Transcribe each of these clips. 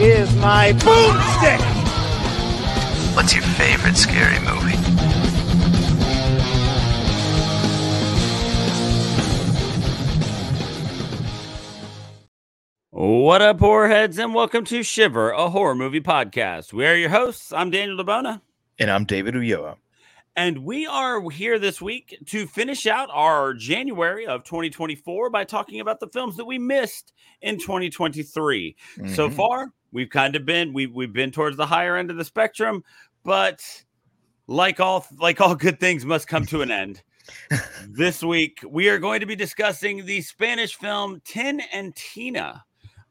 is my boomstick! What's your favorite scary movie? What up, horror heads, and welcome to Shiver, a horror movie podcast. We are your hosts. I'm Daniel DeBona. And I'm David Uyoa. And we are here this week to finish out our January of 2024 by talking about the films that we missed in 2023. Mm-hmm. So far, we've kind of been we we've been towards the higher end of the spectrum, but like all like all good things must come to an end. this week we are going to be discussing the Spanish film Tin and Tina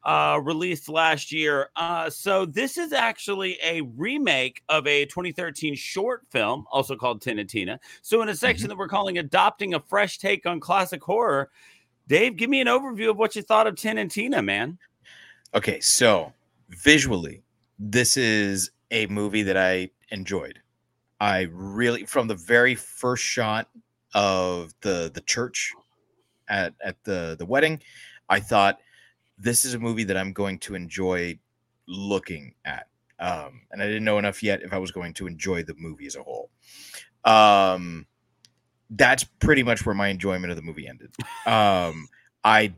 uh, released last year. Uh, so this is actually a remake of a 2013 short film, also called Tin and Tina. So in a section mm-hmm. that we're calling "Adopting a Fresh Take on Classic Horror," Dave, give me an overview of what you thought of Tin and Tina, man. Okay, so visually, this is a movie that I enjoyed. I really, from the very first shot of the the church at at the the wedding, I thought this is a movie that I'm going to enjoy looking at. Um, and I didn't know enough yet if I was going to enjoy the movie as a whole. Um, that's pretty much where my enjoyment of the movie ended. Um, I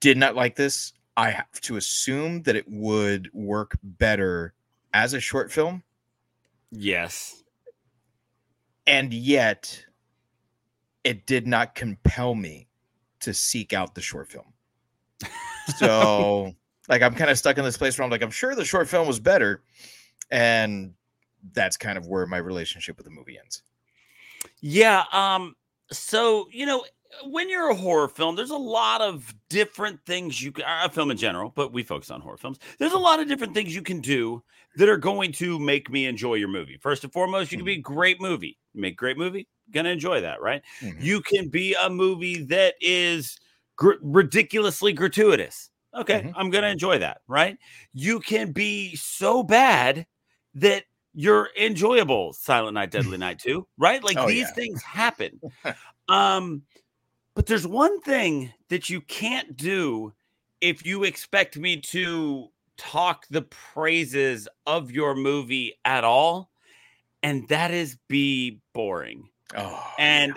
did not like this. I have to assume that it would work better as a short film. Yes. And yet, it did not compel me to seek out the short film. So like I'm kind of stuck in this place where I'm like, I'm sure the short film was better. And that's kind of where my relationship with the movie ends. Yeah. Um, so you know, when you're a horror film, there's a lot of different things you can a film in general, but we focus on horror films. There's a lot of different things you can do that are going to make me enjoy your movie. First and foremost, you can be a great movie. You make great movie, gonna enjoy that, right? Mm-hmm. You can be a movie that is gr- ridiculously gratuitous. Okay, mm-hmm. I'm to enjoy that, right? You can be so bad that you're enjoyable Silent Night Deadly Night 2, right? Like oh, these yeah. things happen. um but there's one thing that you can't do if you expect me to talk the praises of your movie at all, and that is be boring. Oh, and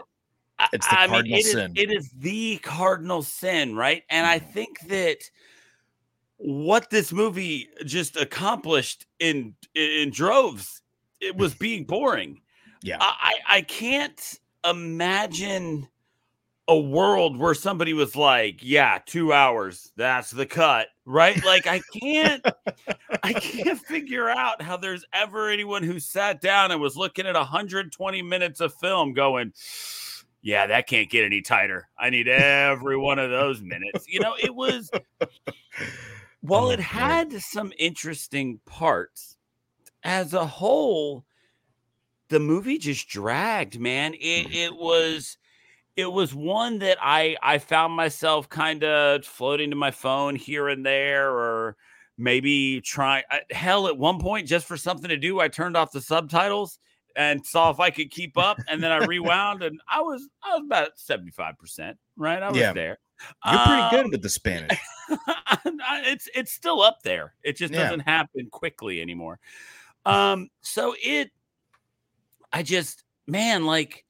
yeah. It's the I cardinal mean, it sin. Is, it is the cardinal sin, right? And I mm-hmm. think that what this movie just accomplished in in droves, it was being boring. Yeah, I I can't imagine a world where somebody was like, "Yeah, two hours, that's the cut," right? Like I can't, I can't figure out how there's ever anyone who sat down and was looking at 120 minutes of film, going yeah, that can't get any tighter. I need every one of those minutes. You know, it was while it had some interesting parts as a whole, the movie just dragged, man. It mm. it was it was one that I I found myself kind of floating to my phone here and there or maybe trying. hell at one point just for something to do I turned off the subtitles and saw if I could keep up. And then I rewound and I was I was about 75%, right? I was yeah. there. You're pretty um, good with the Spanish. it's it's still up there. It just yeah. doesn't happen quickly anymore. Um, so it I just man, like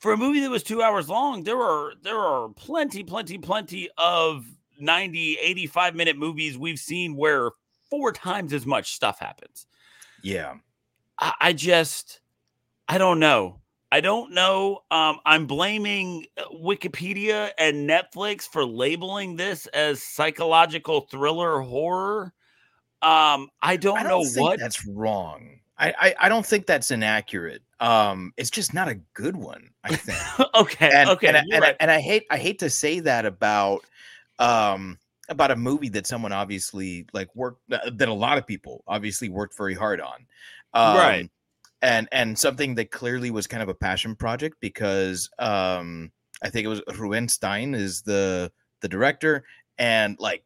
for a movie that was two hours long, there are there are plenty, plenty, plenty of 90, 85 minute movies we've seen where four times as much stuff happens. Yeah. I, I just I don't know. I don't know. Um, I'm blaming uh, Wikipedia and Netflix for labeling this as psychological thriller horror. Um, I don't, I don't know what that's wrong. I, I, I don't think that's inaccurate. Um, it's just not a good one. I think. okay. And, okay. And, and, right. I, and I hate I hate to say that about um about a movie that someone obviously like worked uh, that a lot of people obviously worked very hard on. Um, Right. And and something that clearly was kind of a passion project because um I think it was Rubin Stein is the the director and like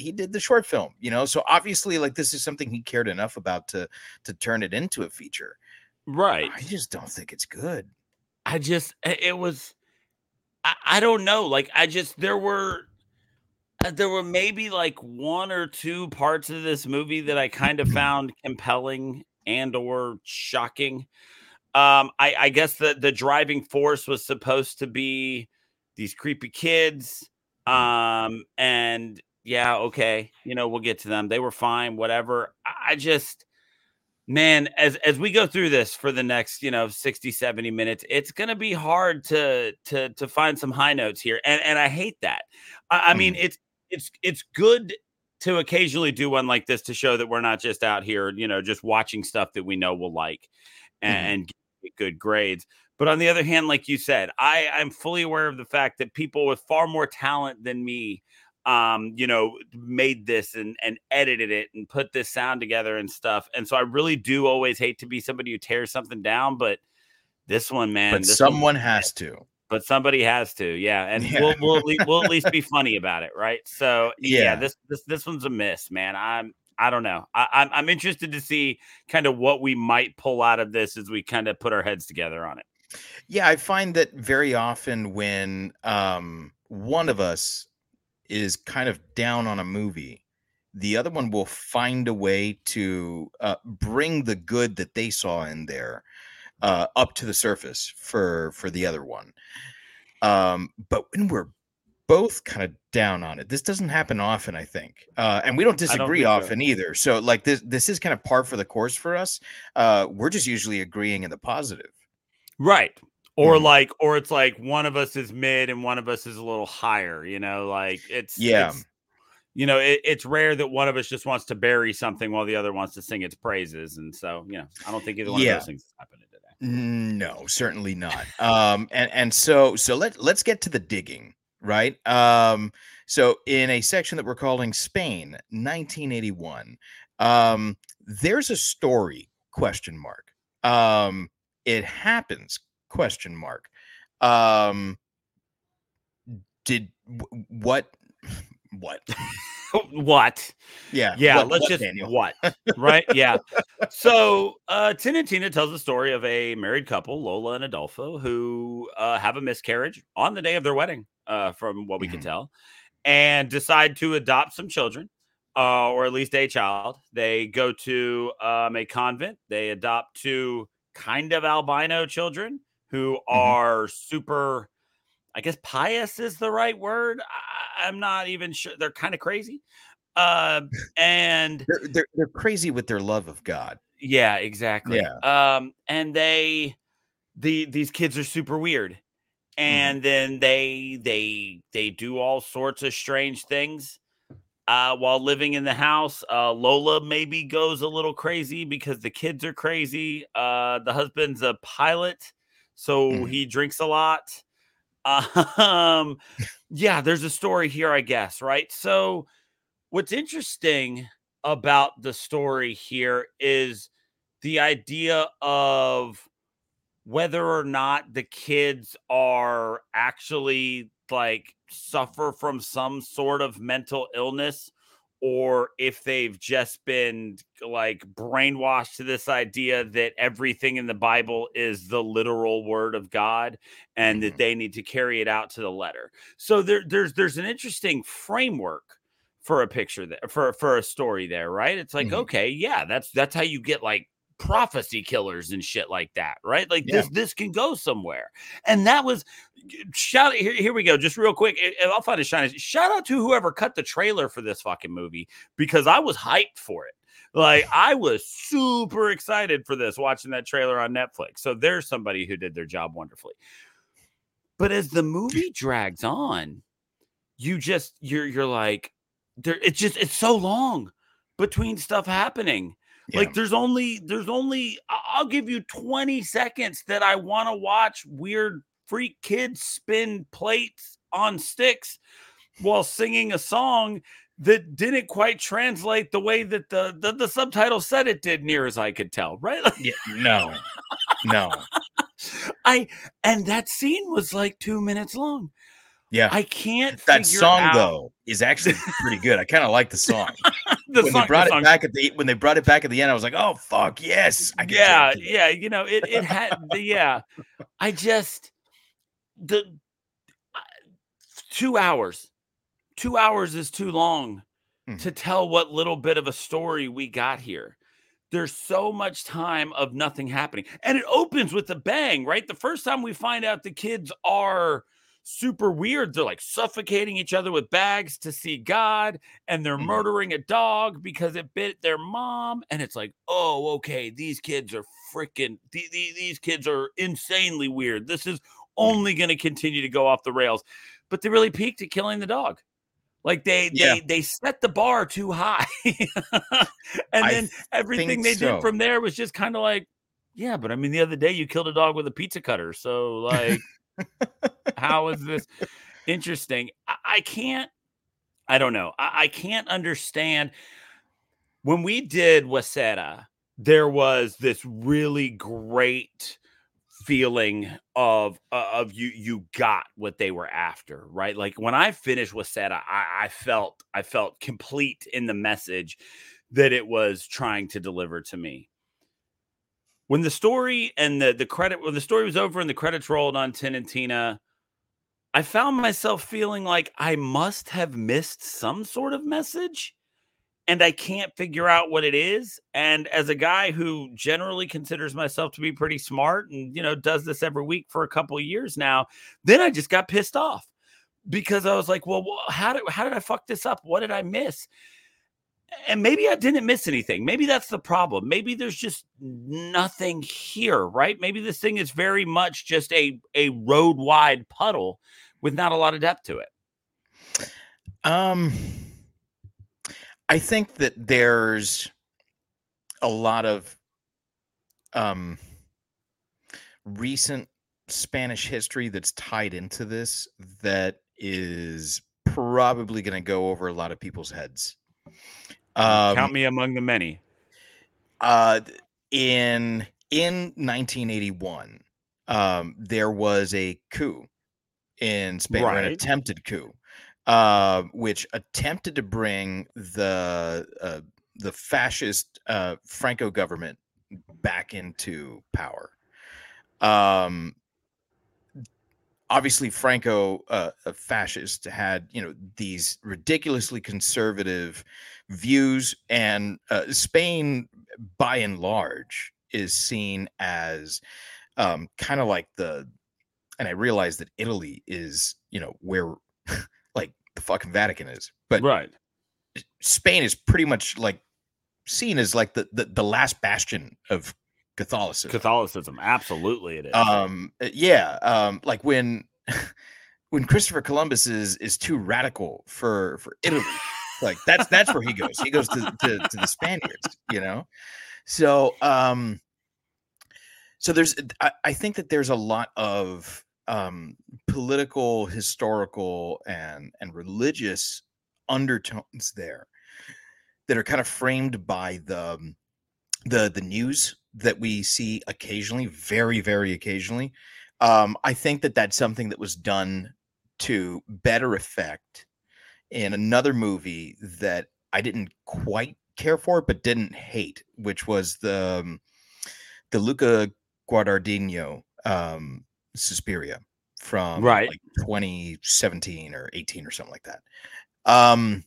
he did the short film, you know. So obviously like this is something he cared enough about to to turn it into a feature. Right. I just don't think it's good. I just it was I, I don't know. Like I just there were uh, there were maybe like one or two parts of this movie that I kind of found compelling and or shocking. Um I I guess the the driving force was supposed to be these creepy kids um and yeah, okay, you know, we'll get to them. They were fine, whatever. I just man as as we go through this for the next you know 60 70 minutes it's gonna be hard to to to find some high notes here and and i hate that i, I mean mm. it's it's it's good to occasionally do one like this to show that we're not just out here you know just watching stuff that we know we'll like and, and get good grades but on the other hand like you said i i'm fully aware of the fact that people with far more talent than me um you know made this and and edited it and put this sound together and stuff and so i really do always hate to be somebody who tears something down but this one man But this one- someone has to. but somebody has to yeah and Yeah. we'll we'll, at least, we'll at least be funny about it right so yeah. Yeah. this this this one's a miss man i'm i don't know I, i'm i'm interested to see kind of what we might pull out of this as we kind of put our heads together on it Yeah, I find that very often when um, one of us is kind of down on a movie, the other one will find a way to uh, bring the good that they saw in there uh, up to the surface for for the other one. Um, but when we're both kind of down on it, this doesn't happen often, I think, uh, and we don't I don't disagree so. often either. So, like this, this is kind of par for the course for us. Uh, we're just usually agreeing in the positive. right or Mhm. like or it's like one of us is mid and one of us is a little higher you know like it's Yeah. it's, you know it, it's rare that one of us just wants to bury something while the other wants to sing its praises and so you know i don't think either one Yeah. of those things is happening today No, certainly not. Um, and and so so let let's get to the digging, right? Um, so in a section that we're calling Spain, 1981, um, there's a story question mark. Um, it happens question mark. Um, did wh- what what? what Yeah, yeah what- let's what, just Daniel? what right yeah so uh tin and tina tells the story of a married couple lola and adolfo who uh have a miscarriage on the day of their wedding uh from what we can Mhm. tell and decide to adopt some children uh or at least a child they go to um a convent they adopt two kind of albino children who Mm-hmm. are super I guess pious is the right word. I, I'm not even sure. They're kind of crazy. Uh, and They're, they're they're crazy with their love of God. yeah, exactly. Yeah. Um, and they, the these kids are super weird, Mm-hmm. and then they they they do all sorts of strange things. Uh, while living in the house, uh, Lola maybe goes a little crazy because the kids are crazy. Uh, the husband's a pilot, so Mhm. he drinks a lot. Um, yeah, there's a story here, I guess, right? So, what's interesting about the story here is the idea of whether or not the kids are actually like suffer from some sort of mental illness or if they've just been like brainwashed to this idea that everything in the Bible is the literal word of God and that Mhm. they need to carry it out to the letter. So there, there's there's an interesting framework for a picture there for for a story there, right? It's like, Mhm. okay, yeah, that's that's how you get like prophecy killers and shit like that, right? Like Yeah. this this can go somewhere. And that was shout here, here we go, just real quick. I'll find a shine. Shout out to whoever cut the trailer for this fucking movie because I was hyped for it. Like I was super excited for this watching that trailer on Netflix. So there's somebody who did their job wonderfully. But as the movie drags on, you just you're you're like there it's just it's so long between stuff happening. Yeah. Like there's only there's only I'll give you 20 seconds that I want to watch weird freak kids spin plates on sticks while singing a song that didn't quite translate the way that the the, the subtitle said it did, near as I could tell. Right? Like, Yeah, no, no. I and that scene was like two minutes long. Yeah. I can't. that song out- though is actually pretty good. I kind of like the song. the when song, they brought the it back at the when they brought it back at the end, I was like, "Oh fuck, yes!" Yeah, yeah. You know, it it had the yeah. I just the two hours, two hours is too long Mhm. to tell what little bit of a story we got here. There's so much time of nothing happening, and it opens with a bang. Right, the first time we find out the kids are super weird. They're like suffocating each other with bags to see God, and they're Mhm. murdering a dog because it bit their mom. And it's like, oh, okay, these kids are freaking, the- the- these kids are insanely weird. This is only going to continue to go off the rails. But they really peaked at killing the dog. Like they Yeah. they they set the bar too high, and I then everything they so. did from there was just kind of like, yeah, but I mean, the other day you killed a dog with a pizza cutter, so like, how is this interesting? I, I can't. I don't know. I, I can't understand. When we did Huesera, there was this really great feeling of uh, of you you got what they were after right like when i finished Huesera, I, I felt i felt complete in the message that it was trying to deliver to me when the story and the the credit when the story was over and the credits rolled on Tin and Tina, I found myself feeling like I must have missed some sort of message and I can't figure out what it is. And as a guy who generally considers myself to be pretty smart and you know does this every week for a couple of years now, then I just got pissed off because I was like, well, how did how did I fuck this up? What did I miss? And maybe I didn't miss anything. Maybe that's the problem. Maybe there's just nothing here, right? Maybe this thing is very much just a a road wide puddle with not a lot of depth to it. Um, I think that there's a lot of um recent Spanish history that's tied into this that is probably going to go over a lot of people's heads. Um, Count me among the many. uh in in 1981 um there was a coup in spain or an attempted coup uh which attempted to bring the uh, the fascist uh franco government back into power um obviously franco uh, a fascist had you know these ridiculously conservative views and uh, spain by and large is seen as um, kind of like the and i realize that italy is you know where like the fucking vatican is but Right. spain is pretty much like seen as like the the, the last bastion of catholicism Catholicism. Absolutely it is. um uh, yeah um like when when christopher columbus is is too radical for for italy like that's that's where he goes. He goes to, to to the spaniards you know? So um so there's I, I think that there's a lot of um political historical and and religious undertones there that are kind of framed by the um, the the news that we see occasionally very very occasionally. Um i think that that's something that was done to better effect in another movie that i didn't quite care for but didn't hate which was the um, the luca guadagnino um suspiria from Right. like 2017 or 18 or something like that um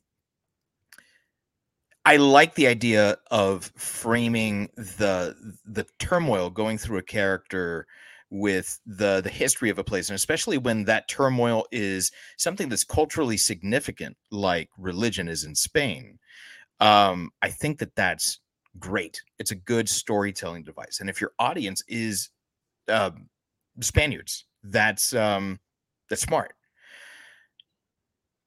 I like the idea of framing the the turmoil going through a character with the the history of a place and especially when that turmoil is something that's culturally significant like religion is in Spain um I think that that's great. It's a good storytelling device and if your audience is uh, Spaniards that's um that's smart.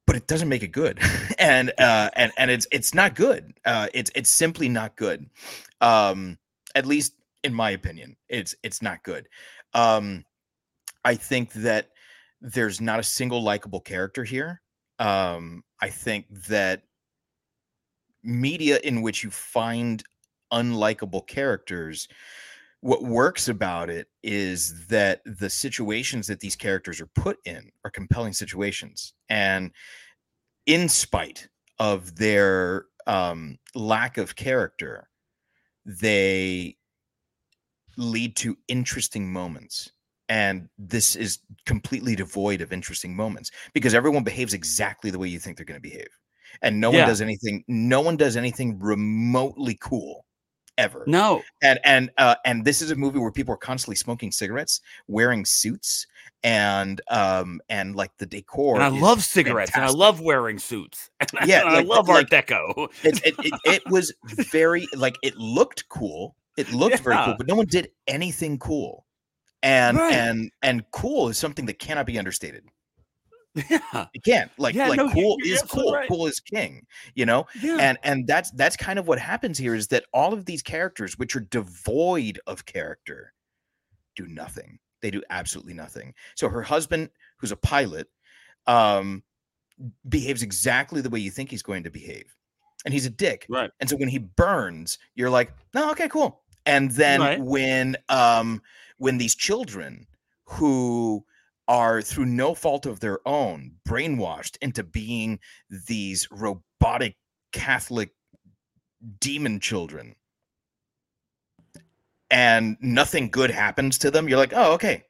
But it doesn't make it good and uh and and it's it's not good uh it's it's simply not good. Um at least in my opinion it's it's not good um i think that there's not a single likable character here. Um, I think that media in which you find unlikable characters what works about it is that the situations that these characters are put in are compelling situations. And in spite of their um, lack of character they lead to interesting moments and this is completely devoid of interesting moments because everyone behaves exactly the way you think they're going to behave and no Yeah. one does anything no one does anything remotely cool ever No. and and uh, and this is a movie where people are constantly smoking cigarettes, wearing suits, and um and like the decor. And I love cigarettes and I love wearing suits. And Yeah, I like- love like- Art Deco. It, it, it, it was very like it looked cool. It looked very cool, but no one did anything cool. And Right. and and cool is something that cannot be understated. Yeah. It can't. Like Yeah, like no, cool is cool. right. Cool is king. You know. Yeah. and and that's that's kind of what happens here is that all of these characters which are devoid of character do nothing they do absolutely nothing so her husband who's a pilot um behaves exactly the way you think he's going to behave and he's a dick Right. and so when he burns you're like no okay cool and then Right. when um when these children who are through no fault of their own brainwashed into being these robotic catholic demon children and nothing good happens to them you're like oh okay.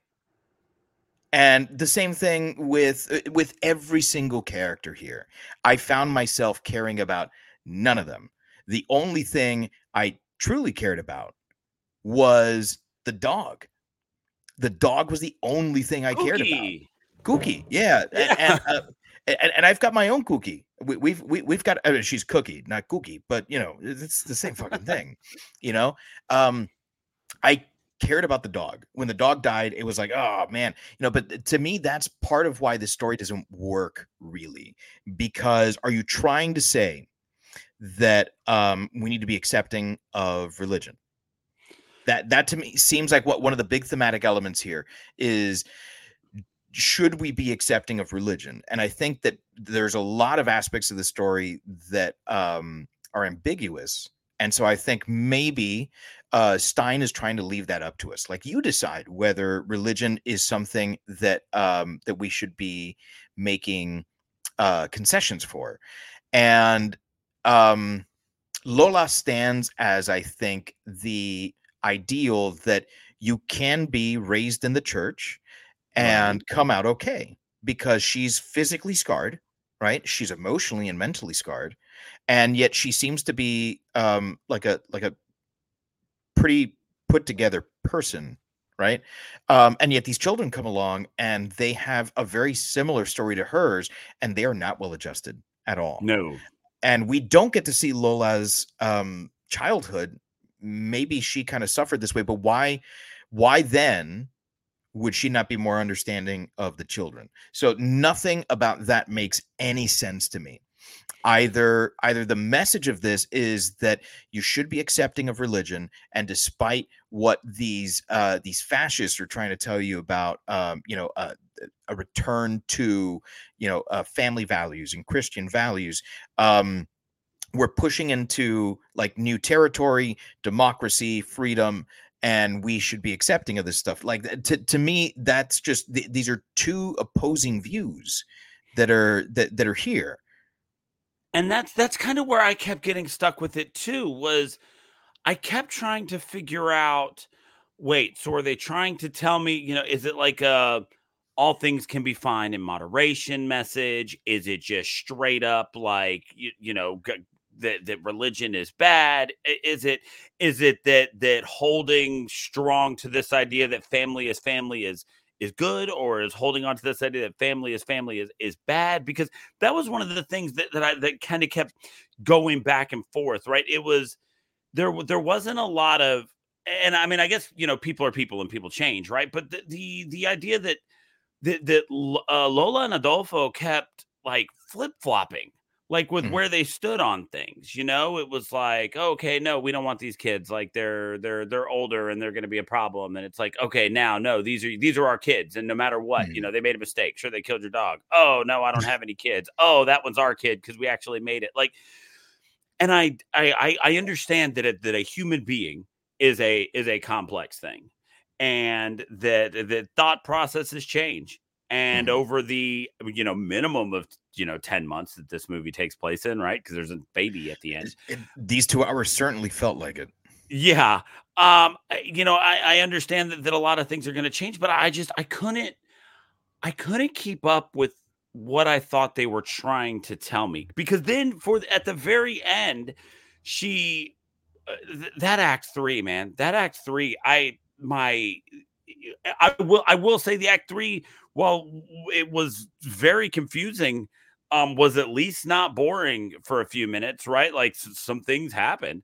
And the same thing with uh, with every single character here. I found myself caring about none of them. The only thing i truly cared about was the dog the dog was the only thing i cared about Cookie. Cookie, yeah, a- Yeah. and uh, and, and I've got my own Cookie. We, we've we, we've got I mean, she's Cookie, not Cookie, but you know it's the same fucking thing, you know. Um, I cared about the dog when the dog died. It was like, oh man, you know. But to me, that's part of why this story doesn't work really, because are you trying to say that um we need to be accepting of religion? That that to me seems like what one of the big thematic elements here is should we be accepting of religion? And i think that there's a lot of aspects of the story that um, are ambiguous. And so i think maybe uh, stein is trying to leave that up to us. Like you decide whether religion is something that um, that we should be making uh, concessions for. And um, lola stands as i think the ideal that you can be raised in the church and come out okay because she's physically scarred right she's emotionally and mentally scarred and yet she seems to be um like a like a pretty put together person right um and yet these children come along and they have a very similar story to hers and they are not well adjusted at all No. and we don't get to see Lola's um childhood. Maybe she kind of suffered this way, but why why then would she not be more understanding of the children? So nothing about that makes any sense to me. Either either the message of this is that you should be accepting of religion, and despite what these uh, these fascists are trying to tell you about, um, you know, uh, a return to you know uh, family values and Christian values, um, we're pushing into like new territory, democracy, freedom, and we should be accepting of this stuff. Like uh, to to me, that's just th- these are two opposing views that are that that are here. and that's that's kind of where i kept getting stuck with it too was i kept trying to figure out wait so are they trying to tell me you know is it like a all things can be fine in moderation message is it just straight up like you, you know g- that that religion is bad is it is it that that holding strong to this idea that family is family is is good or is holding on to this idea that family is family is is bad because that was one of the things that, that I that kind of kept going back and forth, right? It was there there wasn't a lot of and I mean I guess you know people are people and people change, right? But the the, the idea that that, that uh, Lola and Adolfo kept like flip flopping, like with Mhm. where they stood on things you know? It was like okay no we don't want these kids like they're they're they're older and they're going to be a problem. And it's like okay now no these are these are our kids and no matter what you Mhm. know they made a mistake. Sure they killed your dog. Oh no i don't have any kids. Oh that one's our kid because we actually made it. Like and I, I i understand that a, that a human being is a is a complex thing and that that thought processes change and Mhm. over the you know minimum of you know 10 months that this movie takes place in right because there's a baby at the end It- these two hours certainly felt like it. yeah um you know i i understand that, that a lot of things are going to change but i just i couldn't i couldn't keep up with what i thought they were trying to tell me because then for at the very end she uh, th- that act 3 man that act 3 i my i will i will say the act 3 while it was very confusing um was at least not boring for a few minutes right? Like some things happened.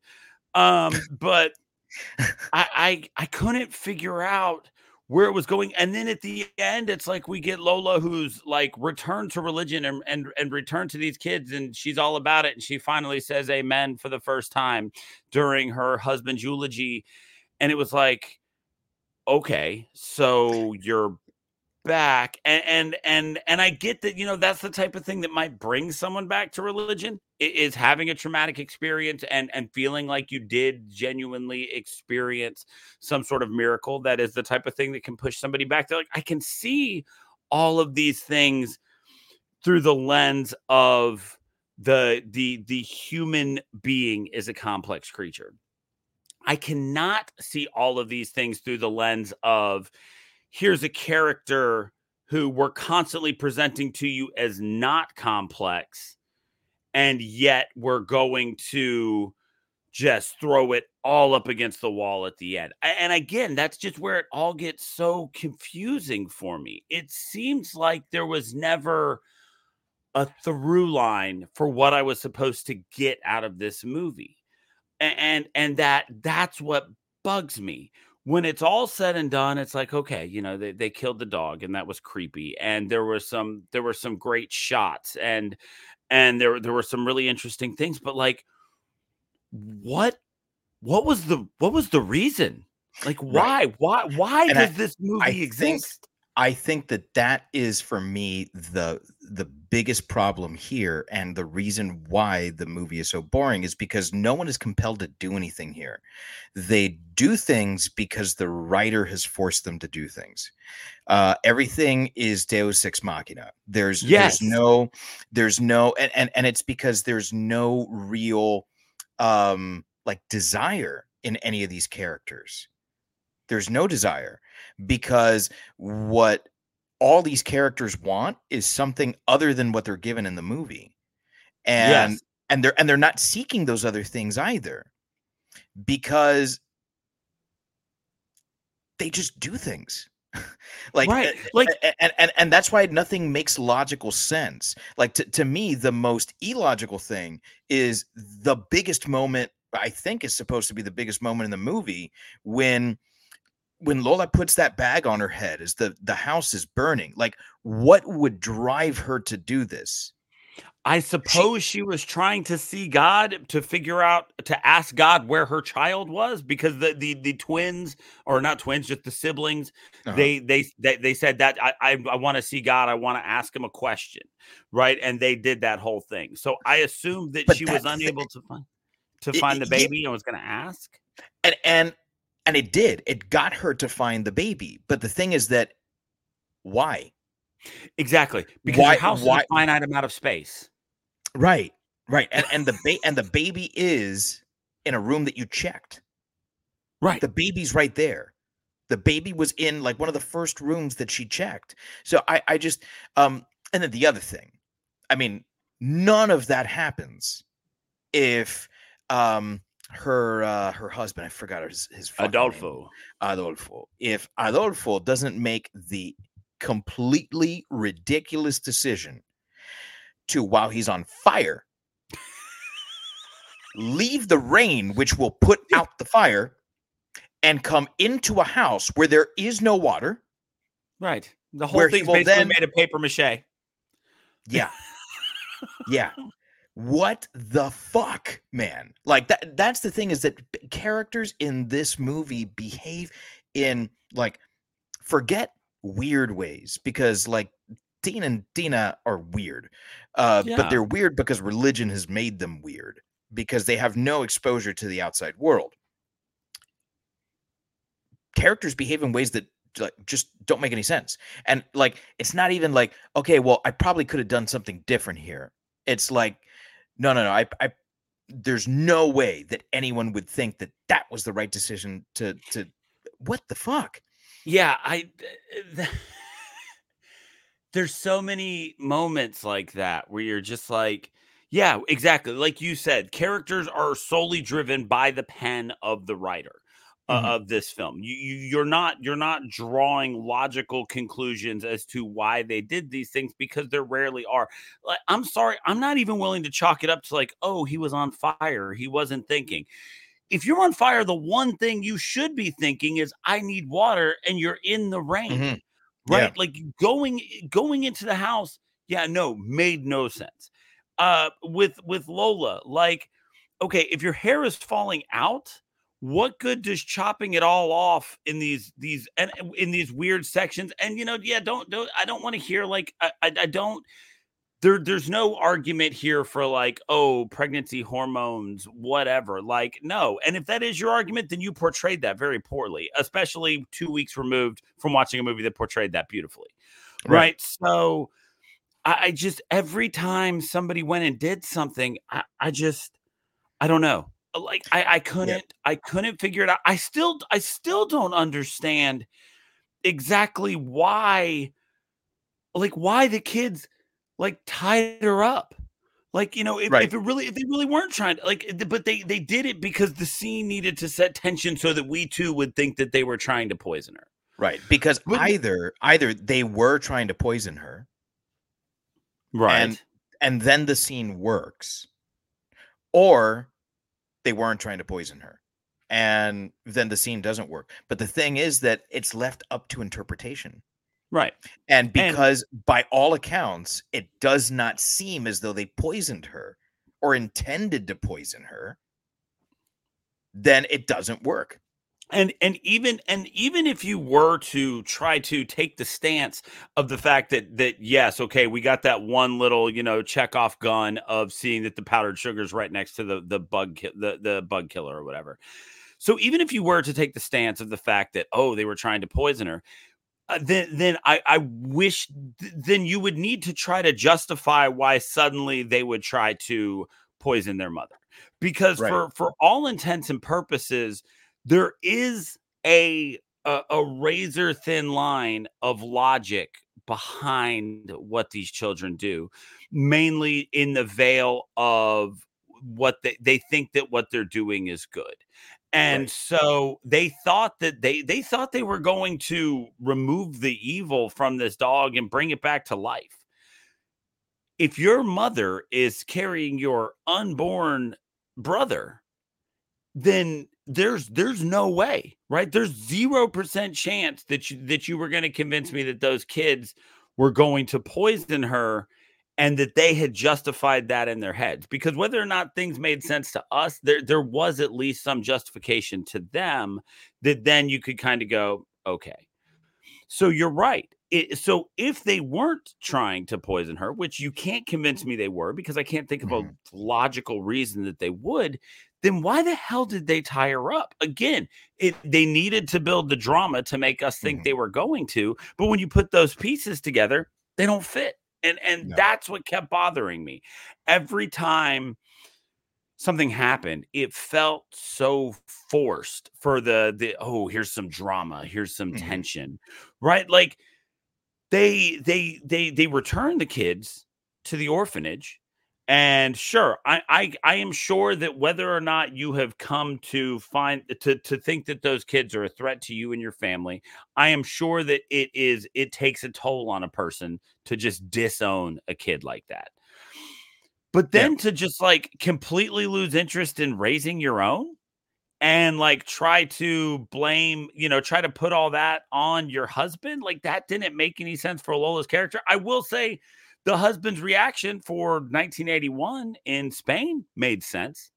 Um but I, I i couldn't figure out where it was going. And then at the end it's like we get lola who's like returned to religion and and, and returned to these kids and she's all about it and she finally says amen for the first time during her husband's eulogy. And it was like okay so you're back and and and and i get that you know that's the type of thing that might bring someone back to religion is having a traumatic experience and and feeling like you did genuinely experience some sort of miracle that is the type of thing that can push somebody back. They're like i can see all of these things through the lens of the the the human being is a complex creature i cannot see all of these things through the lens of here's a character who we're constantly presenting to you as not complex and yet we're going to just throw it all up against the wall at the end. And again, that's just where it all gets so confusing for me. It seems like there was never a through line for what I was supposed to get out of this movie. And and that that's what bugs me. When it's all said and done, it's like, okay, you know, they, they killed the dog and that was creepy. And there were some there were some great shots and and there there were some really interesting things, but like what what was the what was the reason? Like why Right. why why And I- does this movie I exist? I think that that is for me the the biggest problem here, and the reason why the movie is so boring is because no one is compelled to do anything here. They do things because the writer has forced them to do things. Uh, everything is Deus ex machina. There's Yes. there's no there's no and, and and it's because there's no real um like desire in any of these characters. There's no desire because what all these characters want is something other than what they're given in the movie. And Yes. and they're and they're not seeking those other things either because they just do things. Like Right, uh, like- and, and and that's why nothing makes logical sense. Like to, to me the most illogical thing is the biggest moment i think is supposed to be the biggest moment in the movie when when Lola puts that bag on her head as the the house is burning, like what would drive her to do this? I suppose she was trying to see God to figure out to ask God where her child was because the the the twins or not twins, just the siblings. Uh-huh. They, they they they said that I I, I want to see God. I want to ask him a question, right? And they did that whole thing. So I assumed that But she was the- unable to find to find the it- yeah. baby and was going to ask. and and and it did. It got her to find the baby. But the thing is that why? Exactly because Why- your house is why- a finite amount of space. Right, right. And and the ba- and the baby is in a room that you checked. Right. The baby's right there. The baby was in like one of the first rooms that she checked. So I I just um and then the other thing. I mean, none of that happens if um her uh her husband, I forgot his his fucking name. Adolfo. Adolfo. If Adolfo doesn't make the completely ridiculous decision to while he's on fire leave the rain which will put out the fire and come into a house where there is no water Right. The whole thing's will basically then- made of paper mache. yeah yeah what the fuck, man? Like that that's the thing is that characters in this movie behave in like forget weird ways because like Tin and Tina are weird. Uh Yeah. but they're weird because religion has made them weird because they have no exposure to the outside world. Characters behave in ways that like just don't make any sense. And like it's not even like okay, well, I probably could have done something different here. It's like no, no, no. I, I, there's no way that anyone would think that that was the right decision to, to, what the fuck? Yeah, I. th- There's so many moments like that where you're just like, yeah, exactly. Like you said, characters are solely driven by the pen of the writer uh, Mhm. of this film. You, you you're not you're not drawing logical conclusions as to why they did these things because there rarely are. Like, I'm sorry, I'm not even willing to chalk it up to like, oh, he was on fire, he wasn't thinking. If you're on fire, the one thing you should be thinking is, I need water, and you're in the rain Mhm. right like going going into the house yeah no made no sense uh with with lola like okay if your hair is falling out what good does chopping it all off in these these and in these weird sections? And you know yeah don't don't i don't want to hear like I, I i don't there there's no argument here for like oh pregnancy hormones whatever like no. And if that is your argument then you portrayed that very poorly especially 2 weeks removed from watching a movie that portrayed that beautifully right, Right. so I, I just every time somebody went and did something i, I just i don't know Uh, like I, I couldn't i couldn't figure it out i still i still don't understand exactly why like why the kids like tied her up like you know if, Right. if it really if they really weren't trying to like but they they did it because the scene needed to set tension so that we too would think that they were trying to poison her Right. Because But- either, either they were trying to poison her right And- and then the scene works or they weren't trying to poison her and then the scene doesn't work. But the thing is that it's left up to interpretation. right And And- because by all accounts, it does not seem as though they poisoned her or intended to poison her, then it doesn't work. And and even and even if you were to try to take the stance of the fact that that yes okay we got that one little you know Chekhov gun of seeing that the powdered sugar is right next to the the bug ki- the the bug killer or whatever so even if you were to take the stance of the fact that oh they were trying to poison her uh, then then I, I wish th- then you would need to try to justify why suddenly they would try to poison their mother because Right. for for all intents and purposes there is a, a a razor thin line of logic behind what these children do mainly in the veil of what they, they think that what they're doing is good and Right. so they thought that they they thought they were going to remove the evil from this dog and bring it back to life if your mother is carrying your unborn brother then there's there's no way right? There's 0% chance that you that you were going to convince me that those kids were going to poison her and that they had justified that in their heads. Because whether or not things made sense to us there there was at least some justification to them that then you could kind of go okay. So you're right. It, so if they weren't trying to poison her which you can't convince me they were because i can't think of a mm-hmm. logical reason that they would then why the hell did they tie her up again it they needed to build the drama to make us think Mhm. they were going to but when you put those pieces together they don't fit and and No. that's what kept bothering me every time something happened it felt so forced for the the oh here's some drama here's some Mhm. tension right like they they they they return the kids to the orphanage and sure I, I i am sure that whether or not you have come to find to to think that those kids are a threat to you and your family i am sure that it is it takes a toll on a person to just disown a kid like that but Yeah. then to just like completely lose interest in raising your own and like try to blame, you know, try to put all that on your husband, like that didn't make any sense for Lola's character. I will say the husband's reaction for 1981 in Spain made sense.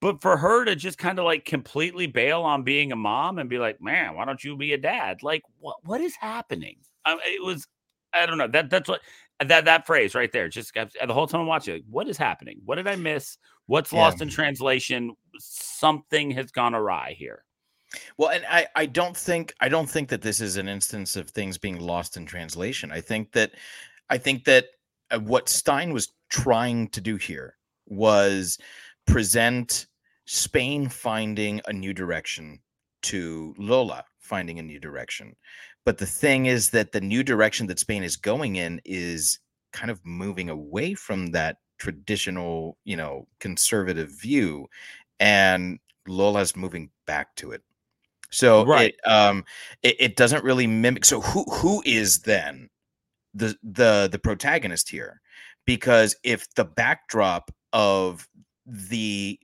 But for her to just kind of like completely bail on being a mom and be like, "Man, why don't you be a dad?" Like, what what is happening? Um, it was, I don't know. That that's what that that phrase right there. Just got, the whole time I'm watching, like, what is happening? What did I miss? What's Yeah. lost in translation? Something has gone awry here. Well, and I, I don't think I don't think that this is an instance of things being lost in translation. I think that I think that uh, what Stein was trying to do here was present Spain finding a new direction to Lola finding a new direction. But the thing is that the new direction that Spain is going in is kind of moving away from that traditional, you know, conservative view and Lola's moving back to it. So Right. it um it, it doesn't really mimic so who who is then the the the protagonist here? Because if the backdrop of the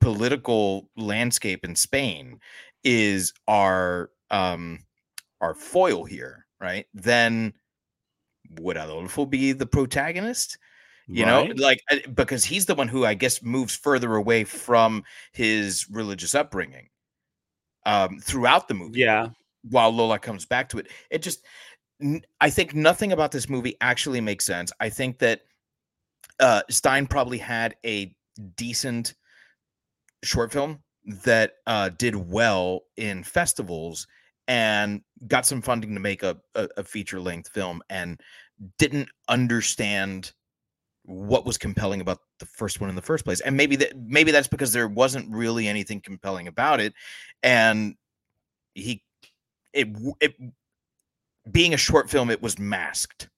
political landscape in Spain is our um our foil here, right? Then would Adolfo be the protagonist? You know, like uh, because he's the one who I guess moves further away from his religious upbringing um throughout the movie yeah, while Lola comes back to it. It just, I think nothing about this movie actually makes sense. I think that uh, Stein probably had a decent short film that uh, did well in festivals and got some funding to make a, a, a feature length film and didn't understand what was compelling about the first one in the first place and maybe that maybe that's because there wasn't really anything compelling about it and he it, it being a short film it was masked.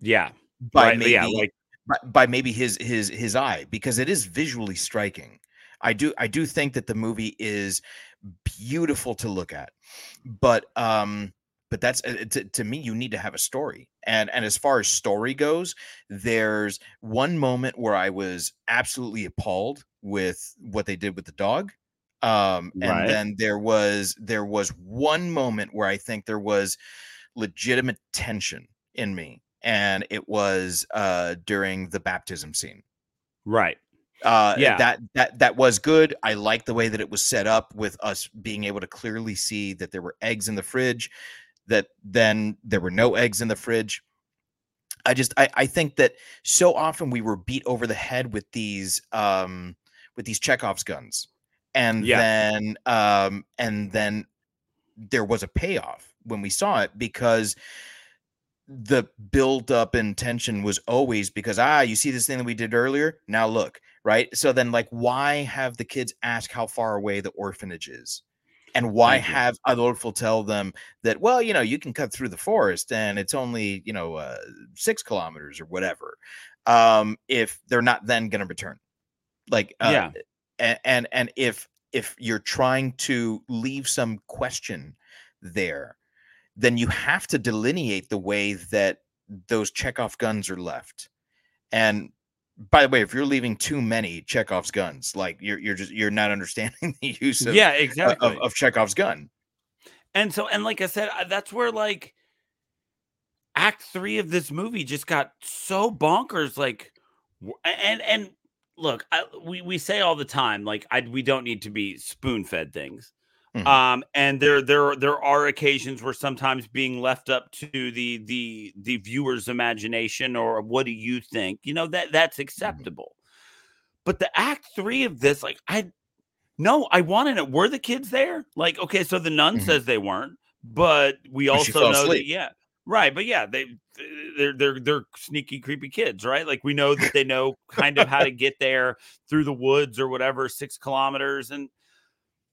Yeah, by right, maybe yeah, like by, by maybe his his his eye because it is visually striking. I do i do think that the movie is beautiful to look at but um but that's uh, to, to me you need to have a story. And and as far as story goes there's one moment where i was absolutely appalled with what they did with the dog um and Right. then there was there was one moment where i think there was legitimate tension in me and it was uh during the baptism scene right. uh Yeah. that that that was good i like the way that it was set up with us being able to clearly see that there were eggs in the fridge that then there were no eggs in the fridge i just i i think that so often we were beat over the head with these um with these chekhov's guns and Yeah. then um and then there was a payoff when we saw it because the build up and tension was always because ah you see this thing that we did earlier? Now look right? So then like why have the kids ask how far away the orphanage is? And why have adolfo tell them that well you know you can cut through the forest and it's only you know uh, six kilometers or whatever um if they're not then going to return. Like uh, Yeah. and, and and if if you're trying to leave some question there then you have to delineate the way that those Chekhov guns are left. And by the way, if you're leaving too many Chekhov's guns, like you're you're just you're not understanding the use of yeah, uh, exactly. of Chekhov's gun. And so, and like I said, uh, that's where like act three of this movie just got so bonkers. Like, and and look, I, we we say all the time, like, I we don't need to be spoon fed things. Mhm. Um, and there there there are occasions where sometimes being left up to the the the viewer's imagination or what do you think, you know that that's acceptable. But the act three of this, like, I no, I wanted it. were the kids there? Like, okay, so the nun Mhm. says they weren't, but we But also know that asleep. yeah, right. But yeah, they they're they're they're sneaky, creepy kids, right? Like we know that they know kind of how to get there through the woods or whatever, six kilometers, and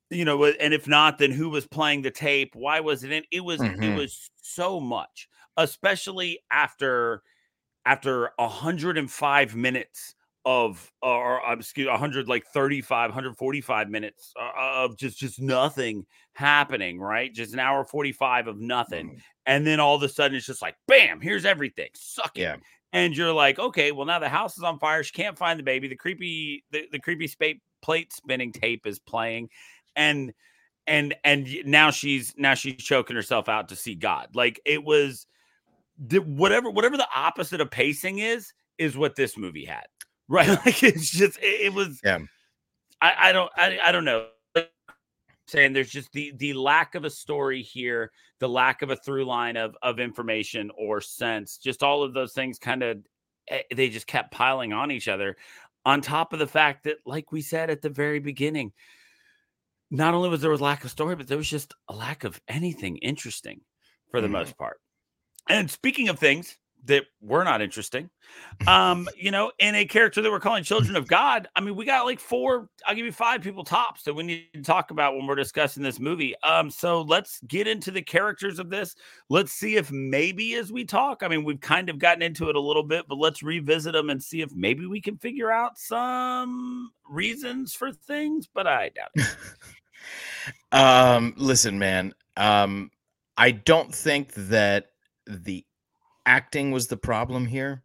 you know, and if not, then who was playing the tape? Why was it in? It was it Mhm. was so much, especially after after 105 minutes of or uh, excuse 100 like 35 145 minutes uh, of just just nothing happening right just an hour 45 of nothing Mhm. and then all of a sudden it's just like bam here's everything suck it Yeah. and you're like okay well now the house is on fire she can't find the baby the creepy the, the creepy spa- plate spinning tape is playing and and and now she's now she's choking herself out to see god. Like it was the, whatever whatever the opposite of pacing is is what this movie had. Right? Like it's just it, it was Yeah. I, I don't I, I don't know. Saying there's just the the lack of a story here the lack of a through line of of information or sense just all of those things kind of eh, they just kept piling on each other on top of the fact that like we said at the very beginning not only was there a lack of story but there was just a lack of anything interesting for the Mhm. most part and speaking of things that were not interesting, um, you know, in a character that we're calling Children of God, I mean, we got like four, I'll give you five people tops that we need to talk about when we're discussing this movie. Um, so let's get into the characters of this. Let's see if maybe as we talk, I mean, we've kind of gotten into it a little bit, but let's revisit them and see if maybe we can figure out some reasons for things, but I doubt it. Um, listen, man. Um, I don't think that the acting was the problem here.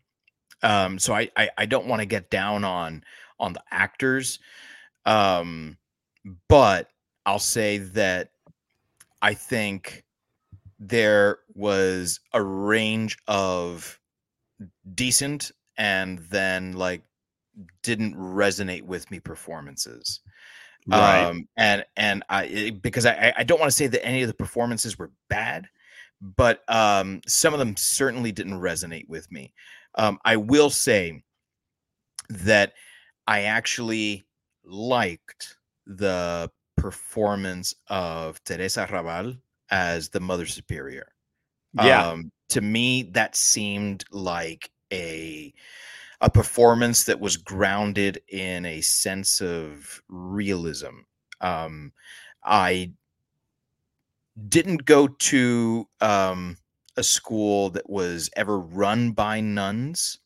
Um, so I I, I don't want to get down on on the actors. Um, but I'll say that I think there was a range of decent and then like didn't resonate with me performances um and and i because i I- i don't want to say that any of the performances were bad but um some of them certainly didn't resonate with me. Um i will say that i actually liked the performance of Teresa Rabal as the mother superior. Yeah. um, to me that seemed like a a performance that was grounded in a sense of realism. Um i didn't go to um a school that was ever run by nuns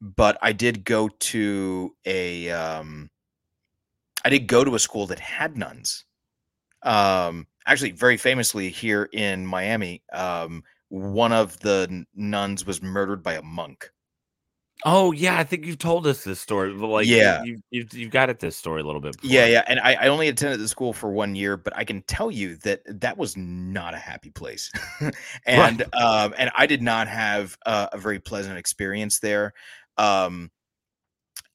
but i did go to a um i did go to a school that had nuns. Um actually very famously here in miami um one of the nuns was murdered by a monk Oh yeah, I think you've told us this story. but, Like, Yeah. you, you've you've got it this story a little bit. yeah before. yeah and I, I only attended the school for one year but i can tell you that that was not a happy place and um and i did not have uh, a very pleasant experience there um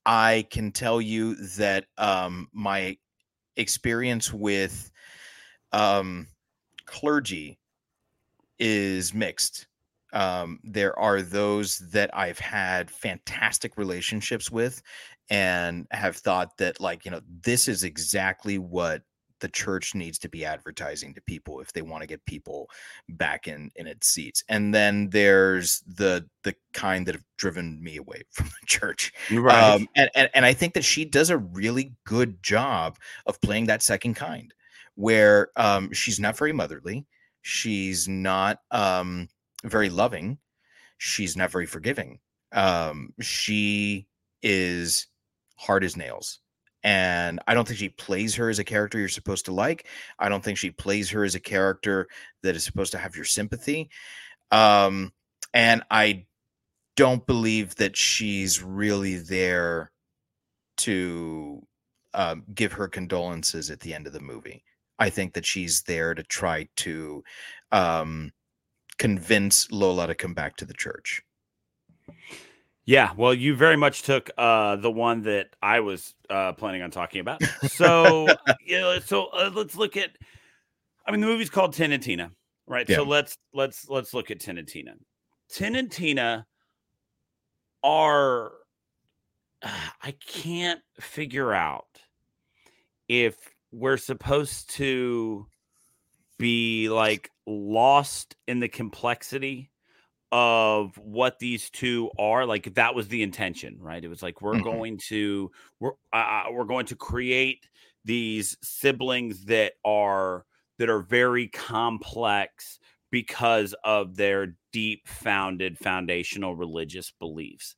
i can tell you that um my experience with um clergy is mixed um there are those that i've had fantastic relationships with and have thought that like you know this is exactly what the church needs to be advertising to people if they want to get people back in in its seats. And then there's the the kind that have driven me away from the church. Right. um and, and and i think that she does a really good job of playing that second kind where um she's not very motherly. She's not um very loving. She's not very forgiving. Um she is hard as nails. And i don't think she plays her as a character you're supposed to like. I don't think she plays her as a character that is supposed to have your sympathy. Um and i don't believe that she's really there to um, give her condolences at the end of the movie. I think that she's there to try to um, convince Lola to come back to the church. Yeah, well, you very much took uh the one that I was uh planning on talking about. So, you know, so uh, let's look at I mean the movie's called Tin and Tina, right? So let's let's let's look at Tin and Tina. Tin and Tina are I can't figure out if we're supposed to be like lost in the complexity of what these two are like that was the intention right it was like we're Mhm. going to we're uh, we're going to create these siblings that are that are very complex because of their deep founded foundational religious beliefs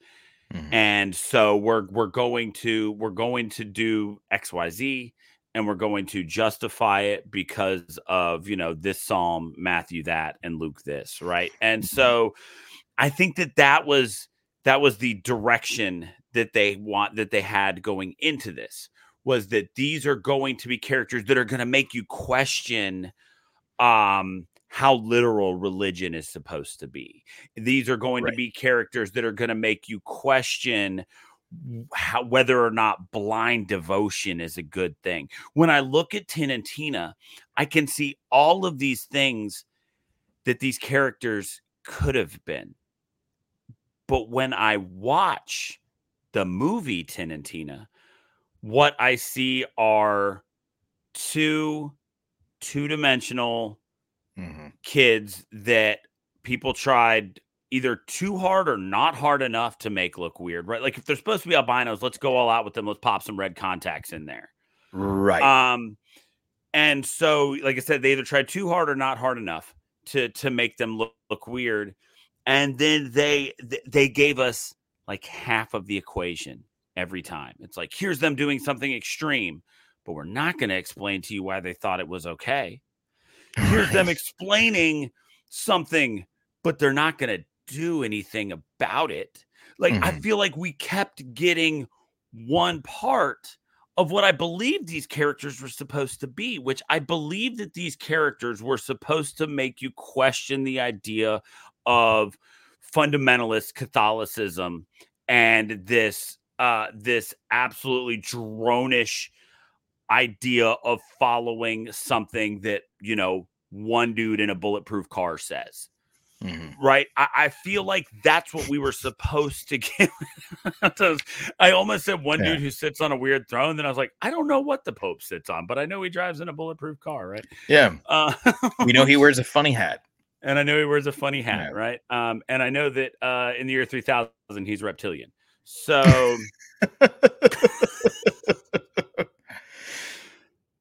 Mhm. and so we're we're going to we're going to do xyz and we're going to justify it because of you know this psalm matthew that and luke this right and so i think that that was that was the direction that they want that they had going into this was that these are going to be characters that are going to make you question um how literal religion is supposed to be. These are going Right. to be characters that are going to make you question how, whether or not blind devotion is a good thing. When I look at Tin and Tina, I can see all of these things that these characters could have been. But when I watch the movie Tin and Tina, what I see are two two dimensional Mhm. kids that people tried either too hard or not hard enough to make look weird, right? Like if they're supposed to be albinos, let's go all out with them. Let's pop some red contacts in there. Right. Um, and so, like I said, they either tried too hard or not hard enough to to make them look, look weird, and then they they gave us like half of the equation every time. It's like here's them doing something extreme, but we're not going to explain to you why they thought it was okay. Here's them explaining something, but they're not going to do anything about it. Like I Mhm. feel like we kept getting one part of what I believe these characters were supposed to be, which I believe that these characters were supposed to make you question the idea of fundamentalist Catholicism and this uh this absolutely dronish idea of following something that you know one dude in a bulletproof car says Mhm. right i, I feel like that's what we were supposed to get i almost said one Yeah. dude who sits on a weird throne then i was like i don't know what the pope sits on but i know he drives in a bulletproof car right Yeah. uh, We know he wears a funny hat. and i know he wears a funny hat Yeah. right um and i know that uh in the year 3000 he's reptilian so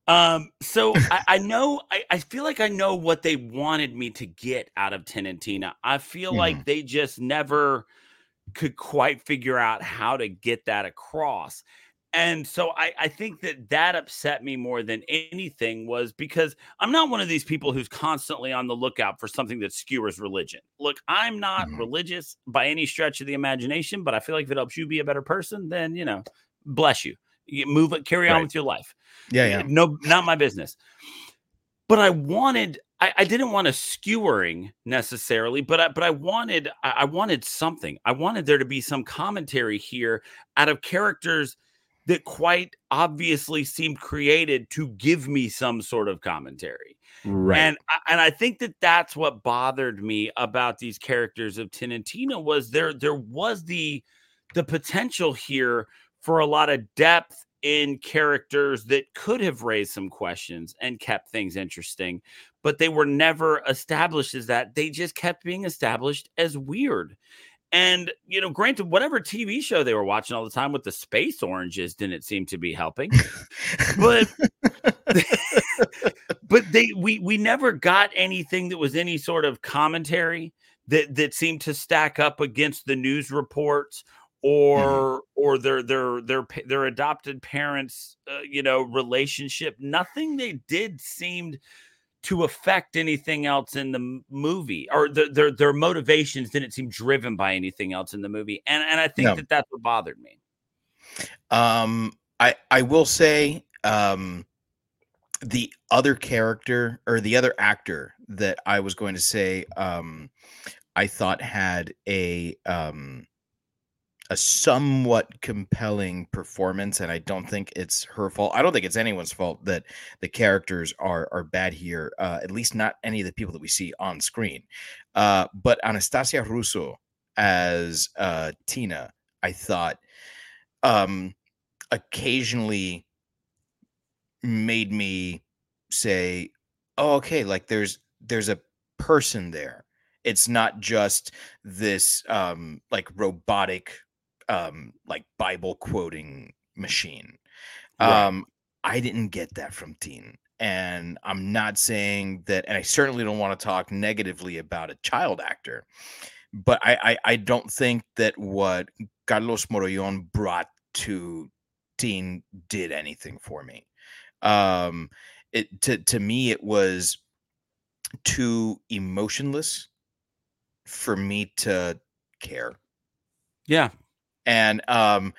Um, so I, I know I, I feel like I know what they wanted me to get out of Tin and Tina. I feel like they just never could quite figure out how to get that across. And so I, I think that that upset me more than anything was because I'm not one of these people who's constantly on the lookout for something that skewers religion. Look, I'm not Mhm. religious by any stretch of the imagination, but I feel like if it helps you be a better person, then you know, bless you. You move it, carry on Right. with your life. Yeah, yeah. No, not my business. But I wanted, I, I didn't want a skewering necessarily, but I, but I wanted, I, I wanted something. I wanted there to be some commentary here out of characters that quite obviously seemed created to give me some sort of commentary. Right. And and I think that that's what bothered me about these characters of Tin and Tina was there there was the the potential here for a lot of depth in characters that could have raised some questions and kept things interesting, but they were never established as that. They just kept being established as weird. And you know, granted, whatever TV show they were watching all the time with the space oranges didn't seem to be helping, but but they we we never got anything that was any sort of commentary that that seemed to stack up against the news reports or or their their their their adopted parents uh, you know relationship nothing they did seemed to affect anything else in the movie or the, their their motivations didn't seem driven by anything else in the movie and and I think No. that that's what bothered me Um, I I will say, um, the other character or the other actor that I was going to say, um, I thought had a um a somewhat compelling performance, and I don't think it's her fault. I don't think it's anyone's fault that the characters are are bad here. Uh, at least not any of the people that we see on screen. Uh, but Anastasia Russo as uh, Tina, I thought um occasionally made me say oh okay like there's there's a person there it's not just this um like robotic um like bible quoting machine Right. um i didn't get that from Tin. and i'm not saying that and i certainly don't want to talk negatively about a child actor but i i, I don't think that what carlos morollon brought to Tin did anything for me um it to to me it was too emotionless for me to care yeah and um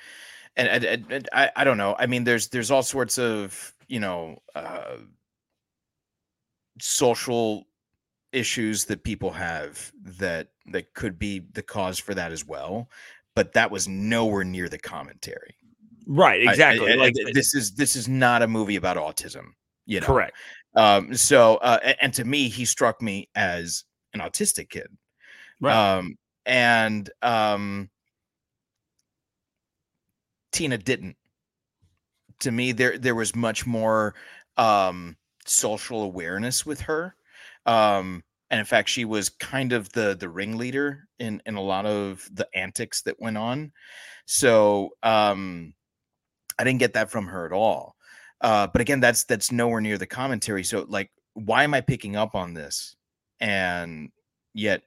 and, and, and- I, I don't know i mean there's there's all sorts of you know uh social issues that people have that that could be the cause for that as well, but that was nowhere near the commentary. Right, I- I- exactly. I- like this is this is not a movie about autism. You know, correct. Um, so, uh, and to me, he struck me as an autistic kid. Right. Um, and um, Tina didn't. To me, there there was much more um, social awareness with her. Um, and in fact, she was kind of the the ringleader in in a lot of the antics that went on. So um, I didn't get that from her at all. Uh, but again, that's that's nowhere near the commentary. So like, why am I picking up on this? And yet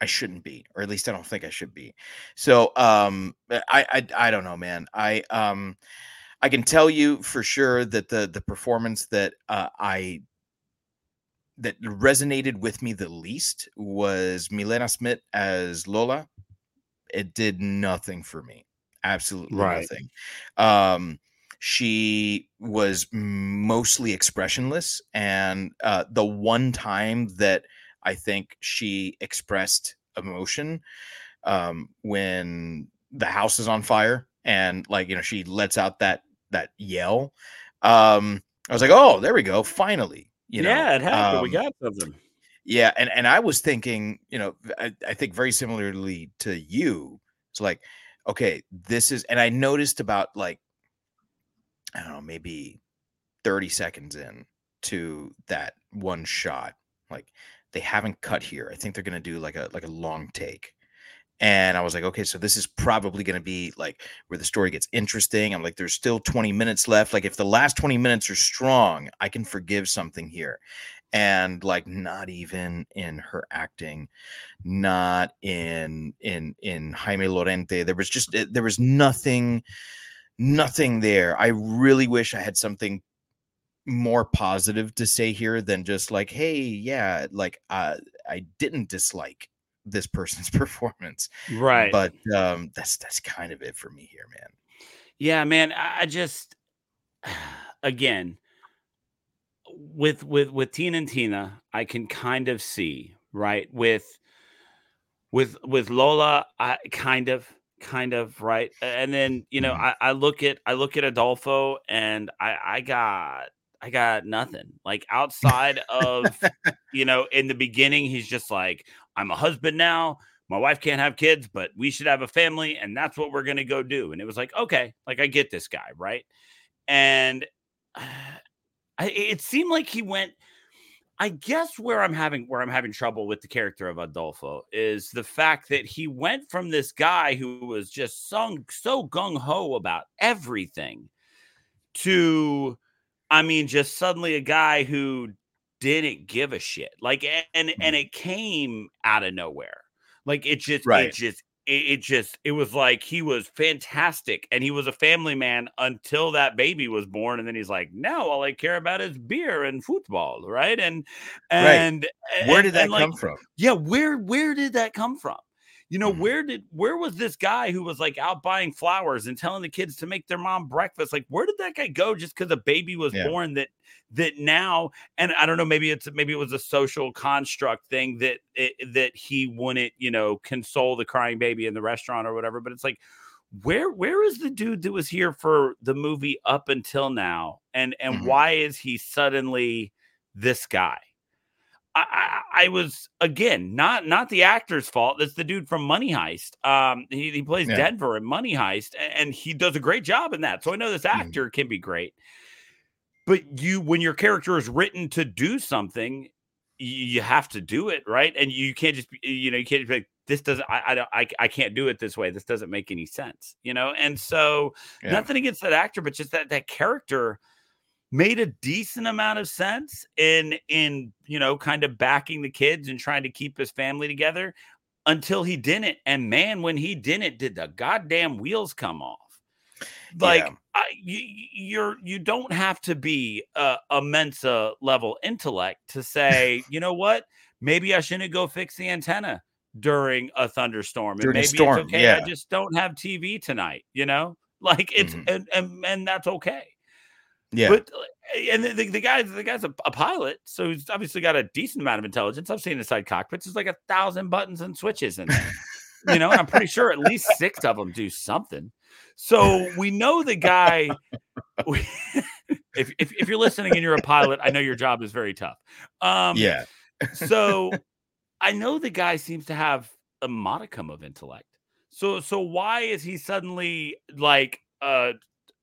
I shouldn't be, or at least I don't think I should be. So um I I, I don't know, man. I um I can tell you for sure that the the performance that uh, I that resonated with me the least was Milena Smith as Lola. It did nothing for me. Absolutely Right. nothing. Um she was mostly expressionless and uh the one time that I think she expressed emotion um when the house is on fire and like you know she lets out that that yell um I was like oh there we go finally you know yeah, it happened. we um, got something. yeah, and and I was thinking, you know, I, I think very similarly to you. It's like, okay, this is, and I noticed about like, I don't know, maybe thirty seconds in to that one shot, like they haven't cut here. I think they're gonna do like a like a long take. And I was like, okay, so this is probably going to be like where the story gets interesting. I'm like, there's still 20 minutes left. Like, if the last 20 minutes are strong, I can forgive something here and like not even in her acting not in in in jaime lorente there was just eh, there was nothing nothing there i really wish i had something more positive to say here than just like hey yeah like uh, i didn't dislike this person's performance Right. but um that's that's kind of it for me here man Yeah, man. I just again with with with Tina and Tina, I can kind of see right with with with Lola, I kind of kind of right, and then you know Mhm. I, I look at I look at Adolfo and I I got I got nothing like outside of you know in the beginning he's just like I'm a husband now my wife can't have kids, but we should have a family, and that's what we're gonna go do. And it was like, okay, like I get this guy, right? And I, it seemed like he went. I guess where I'm having where I'm having trouble with the character of Adolfo is the fact that he went from this guy who was just sung so gung ho about everything to, I mean, just suddenly a guy who didn't give a shit. Like, and and mm-hmm. it came out of nowhere. Like it just, Right. it just, it, it just, it was like he was fantastic and he was a family man until that baby was born, and then he's like, now all I care about is beer and football, right? And Right. and where did that and, like, come from yeah, where where did that come from? You know, Mhm. where did where was this guy who was like out buying flowers and telling the kids to make their mom breakfast? Like, where did that guy go just because a baby was Yeah. born that that now and I don't know, maybe it's maybe it was a social construct thing that it, that he wouldn't, you know, console the crying baby in the restaurant or whatever. But it's like, where where is the dude that was here for the movie up until now? And and Mhm. why is he suddenly this guy? I, I, I was again not not the actor's fault. That's the dude from Money Heist. Um, he, he plays Yeah. Denver in Money Heist, and he does a great job in that. So I know this Mhm. actor can be great, but you when your character is written to do something, you, have to do it right, and you can't just be, you know you can't just be like this doesn't I I don't I, I can't do it this way. This doesn't make any sense, you know. And so Yeah. nothing against that actor, but just that that character made a decent amount of sense in in you know kind of backing the kids and trying to keep his family together until he didn't and man when he didn't did the goddamn wheels come off like Yeah. I, you, you're you don't have to be a, a mensa level intellect to say you know what maybe i shouldn't go fix the antenna during a thunderstorm and During a maybe storm, it's okay i yeah. just don't have tv tonight you know like it's Mhm. and, and and that's okay Yeah. But uh, and the, the, the guy the guy's a, a pilot, so he's obviously got a decent amount of intelligence. I've seen inside cockpits. There's like a thousand buttons and switches in there. you know, and I'm pretty sure at least six of them do something. So we know the guy. We, if, if if you're listening and you're a pilot, I know your job is very tough. Um, yeah. so I know the guy seems to have a modicum of intellect. So so why is he suddenly like uh,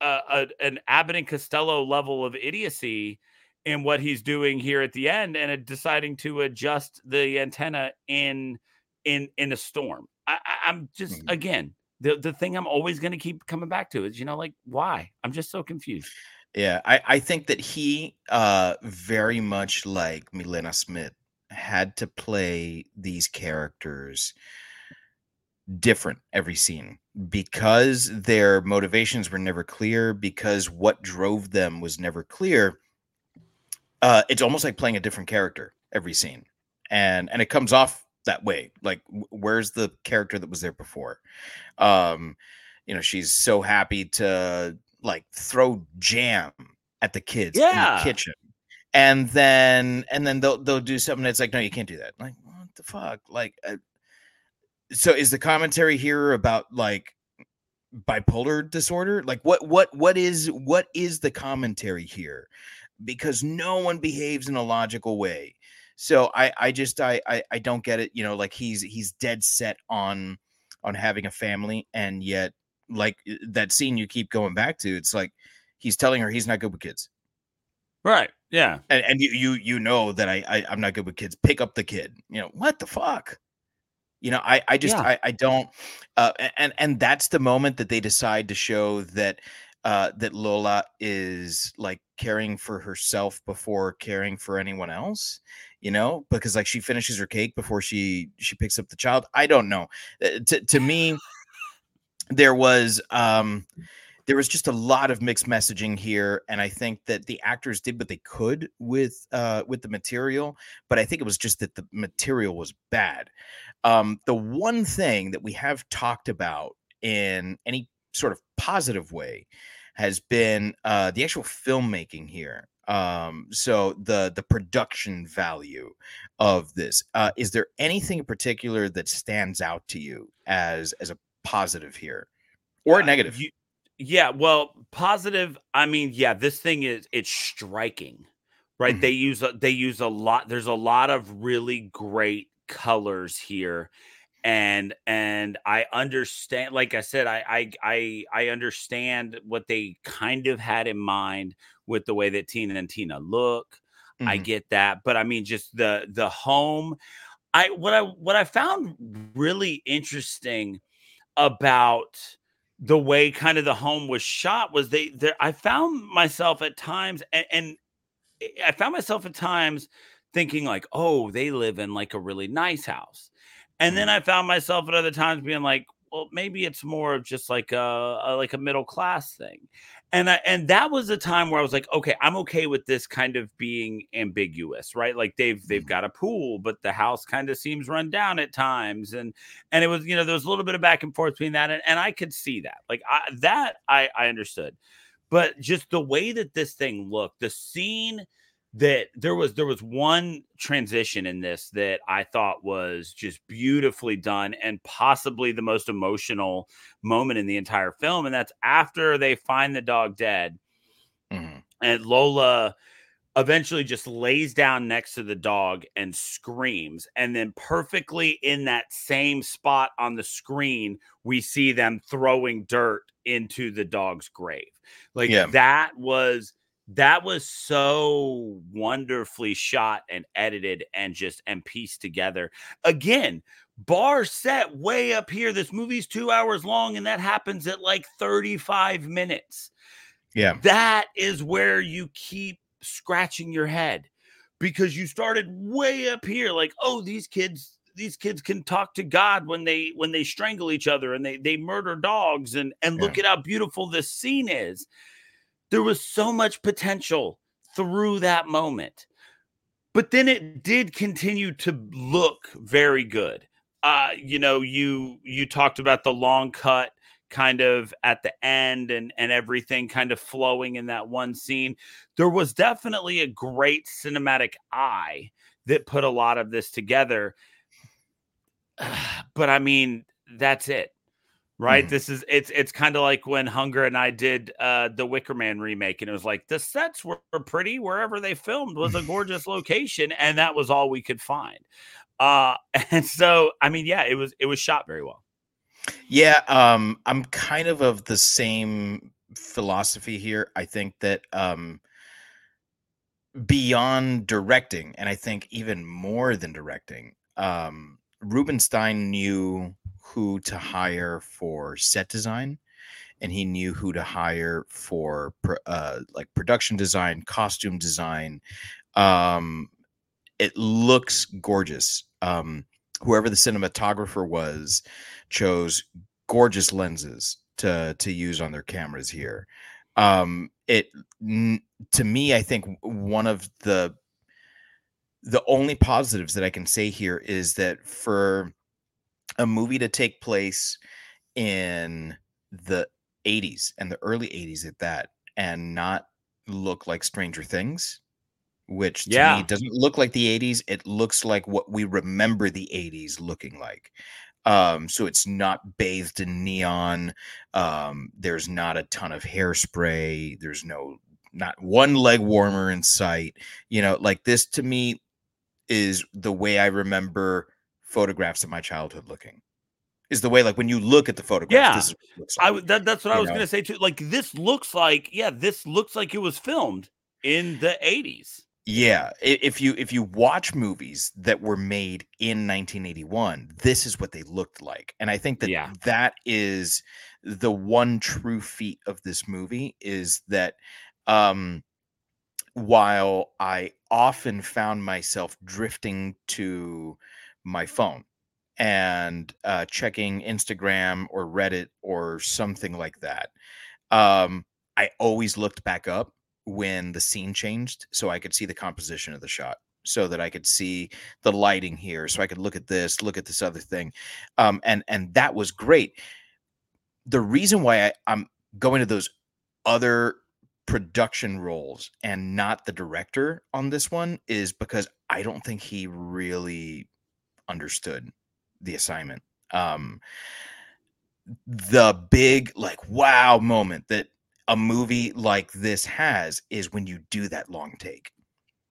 uh, uh an Abbott and Costello level of idiocy in what he's doing here at the end and deciding to adjust the antenna in in in a storm? I, I, am just mm-hmm. again the the thing I'm always going to keep coming back to is you know like why I'm just so confused. Yeah, I, I think that he uh very much like Milena Smith had to play these characters different every scene because their motivations were never clear because what drove them was never clear uh it's almost like playing a different character every scene. And and it comes off that way like where's the character that was there before? Um you know she's so happy to like throw jam at the kids yeah. in the kitchen. And then and then they'll they'll do something that's like no you can't do that. Like what the fuck? Like uh, so is the commentary here about like bipolar disorder? Like what what what is what is the commentary here? Because no one behaves in a logical way. So i i just i i, I don't get it you know like he's he's dead set on on having a family and yet like that scene you keep going back to it's like he's telling her he's not good with kids. Right yeah. And, and you you you know that I, I i'm not good with kids. Pick up the kid. You know what the fuck you know, I I just yeah. I, I don't uh and and that's the moment that they decide to show that uh that Lola is like caring for herself before caring for anyone else you know because like she finishes her cake before she she picks up the child. I don't know. Uh, to, to me there was um there was just a lot of mixed messaging here and i think that the actors did what they could with uh with the material but i think it was just that the material was bad um, the one thing that we have talked about in any sort of positive way has been uh, the actual filmmaking here. Um, so the the production value of this. Uh, is there anything in particular that stands out to you as as a positive here, or uh, negative? You, yeah, well, positive. I mean, yeah, this thing is it's striking, right? Mm-hmm. They use a, they use a lot. There's a lot of really great colors here and and i understand like i said I, I i i understand what they kind of had in mind with the way that tina and tina look mm-hmm. i get that but i mean just the the home i what i what i found really interesting about the way kind of the home was shot was they there i found myself at times and, and i found myself at times thinking like, oh, they live in like a really nice house. And then mm-hmm. I found myself at other times being like, well, maybe it's more of just like a, a like a middle class thing. And I and that was a time where I was like, okay, I'm okay with this kind of being ambiguous, right? Like they've they've mm-hmm. got a pool, but the house kind of seems run down at times. And and it was, you know, there was a little bit of back and forth between that. And, and I could see that. Like I that I I understood. But just the way that this thing looked, the scene that there was there was one transition in this that I thought was just beautifully done and possibly the most emotional moment in the entire film and that's after they find the dog dead mm-hmm. and Lola eventually just lays down next to the dog and screams and then perfectly in that same spot on the screen we see them throwing dirt into the dog's grave like yeah. that was that was so wonderfully shot and edited and just and pieced together. Again bar set way up here this movie's two hours long and that happens at like 35 minutes. Yeah. That is where you keep scratching your head because you started way up here like oh these kids these kids can talk to god when they when they strangle each other and they they murder dogs and and yeah. look at how beautiful this scene is there was so much potential through that moment. But then it did continue to look very good. Uh, you know, you you talked about the long cut kind of at the end and and everything kind of flowing in that one scene there was definitely a great cinematic eye that put a lot of this together but i mean that's it right Mhm. this is it's it's kind of like when hunger and i did uh the wicker man remake and it was like the sets were pretty wherever they filmed was a gorgeous location and that was all we could find uh and so i mean yeah it was it was shot very well Yeah, um, I'm kind of of the same philosophy here. I think that um, beyond directing, and I think even more than directing, um, Rubin Stein knew who to hire for set design, and he knew who to hire for uh, like production design, costume design. Um, it looks gorgeous. Um, whoever the cinematographer was chose gorgeous lenses to to use on their cameras here. Um, it to me, I think one of the the only positives that I can say here is that for a movie to take place in the 80s and the early 80s at that and not look like Stranger Things, which to Yeah. me doesn't look like the 80s. It looks like what we remember the 80s looking like. Um, so it's not bathed in neon. Um, there's not a ton of hairspray. There's no not one leg warmer in sight. You know, like this to me is the way I remember photographs of my childhood looking. Is the way like when you look at the photographs, Yeah. this is what it looks I like. w- that, that's what I was know? gonna say too. Like this looks like, yeah, this looks like it was filmed in the 80s. Yeah, if you if you watch movies that were made in 1981, this is what they looked like. And I think that Yeah. that is the one true feat of this movie is that um while I often found myself drifting to my phone and uh, checking Instagram or Reddit or something like that, um, I always looked back up when the scene changed so I could see the composition of the shot, so that I could see the lighting here, so I could look at this, look at this other thing, um, and and that was great. The reason why I, I'm going to those other production roles and not the director on this one is because I don't think he really understood the assignment. Um, the big like wow moment that a movie like this has is when you do that long take.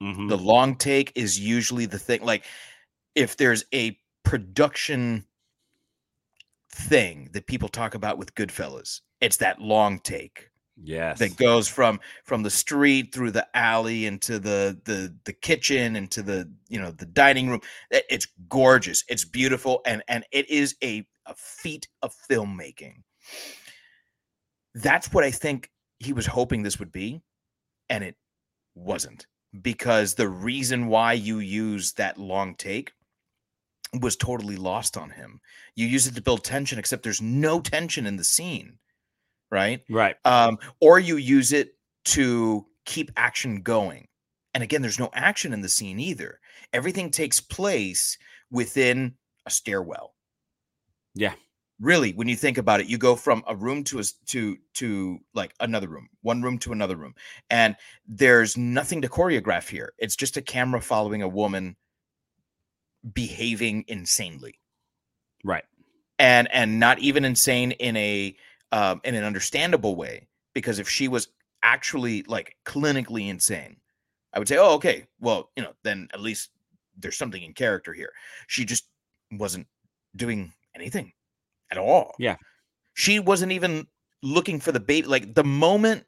Mhm. The long take is usually the thing like if there's a production thing that people talk about with Goodfellas, it's that long take Yes. that goes from from the street through the alley into the the the kitchen into the you know the dining room. It's gorgeous. It's beautiful and and it is a a feat of filmmaking. That's what i think he was hoping this would be and it wasn't because the reason why you use that long take was totally lost on him. You use it to build tension except there's no tension in the scene right right. um, or you use it to keep action going. And again, there's no action in the scene either. Everything takes place within a stairwell. Yeah. Really, when you think about it, you go from a room to a to to like another room, one room to another room, and there's nothing to choreograph here. It's just a camera following a woman behaving insanely Right. and and not even insane in a um, in an understandable way because if she was actually like clinically insane i would say oh okay well you know then at least there's something in character here she just wasn't doing anything at all Yeah. she wasn't even looking for the baby like the moment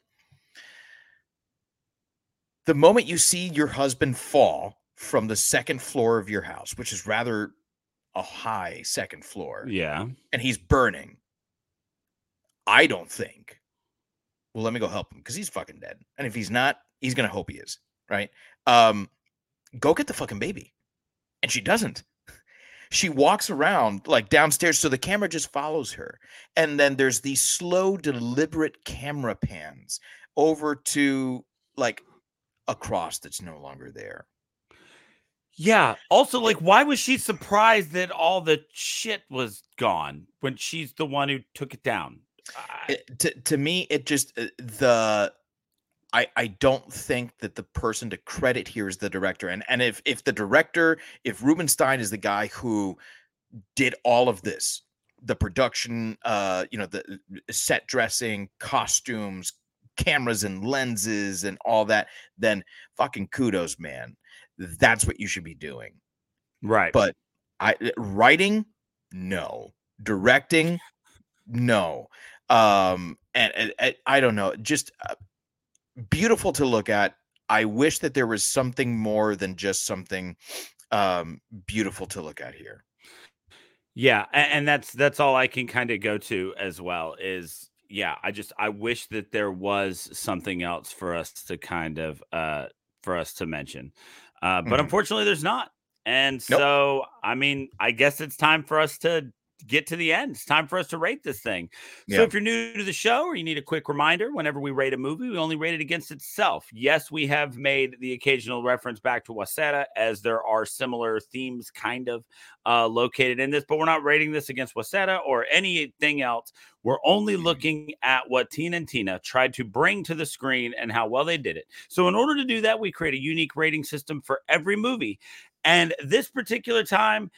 the moment you see your husband fall from the second floor of your house which is rather a high second floor Yeah. and he's burning, I don't think. Well, let me go help him because he's fucking dead. And if he's not, he's gonna hope he is, right? Um, go get the fucking baby. And she doesn't. She walks around like downstairs, so the camera just follows her. And then there's these slow, deliberate camera pans over to like a cross that's no longer there. Yeah. Also, like, why was she surprised that all the shit was gone when she's the one who took it down? It, to to me, it just uh, the I I don't think that the person to credit here is the director. And and if if the director, if Rubin Stein is the guy who did all of this, the production, uh, you know, the uh, set dressing, costumes, cameras and lenses and all that, then fucking kudos, man. That's what you should be doing. Right. But I uh, writing, no. Directing, no. Um, and, and, and I don't know, just uh, beautiful to look at. I wish that there was something more than just something um beautiful to look at here. Yeah, and, and that's that's all I can kind of go to as well is yeah, I just I wish that there was something else for us to kind of uh for us to mention. Uh but Mhm. unfortunately there's not. And Nope. so I mean, I guess it's time for us to get to the end. It's time for us to rate this thing. So if you're new to the show or you need a quick reminder, whenever we rate a movie, we only rate it against itself. Yes, we have made the occasional reference back to Huesera as there are similar themes kind of uh, located in this, but we're not rating this against Huesera or anything else. We're only looking at what Tin and Tina tried to bring to the screen and how well they did it. So in order to do that, we create a unique rating system for every movie. And this particular time,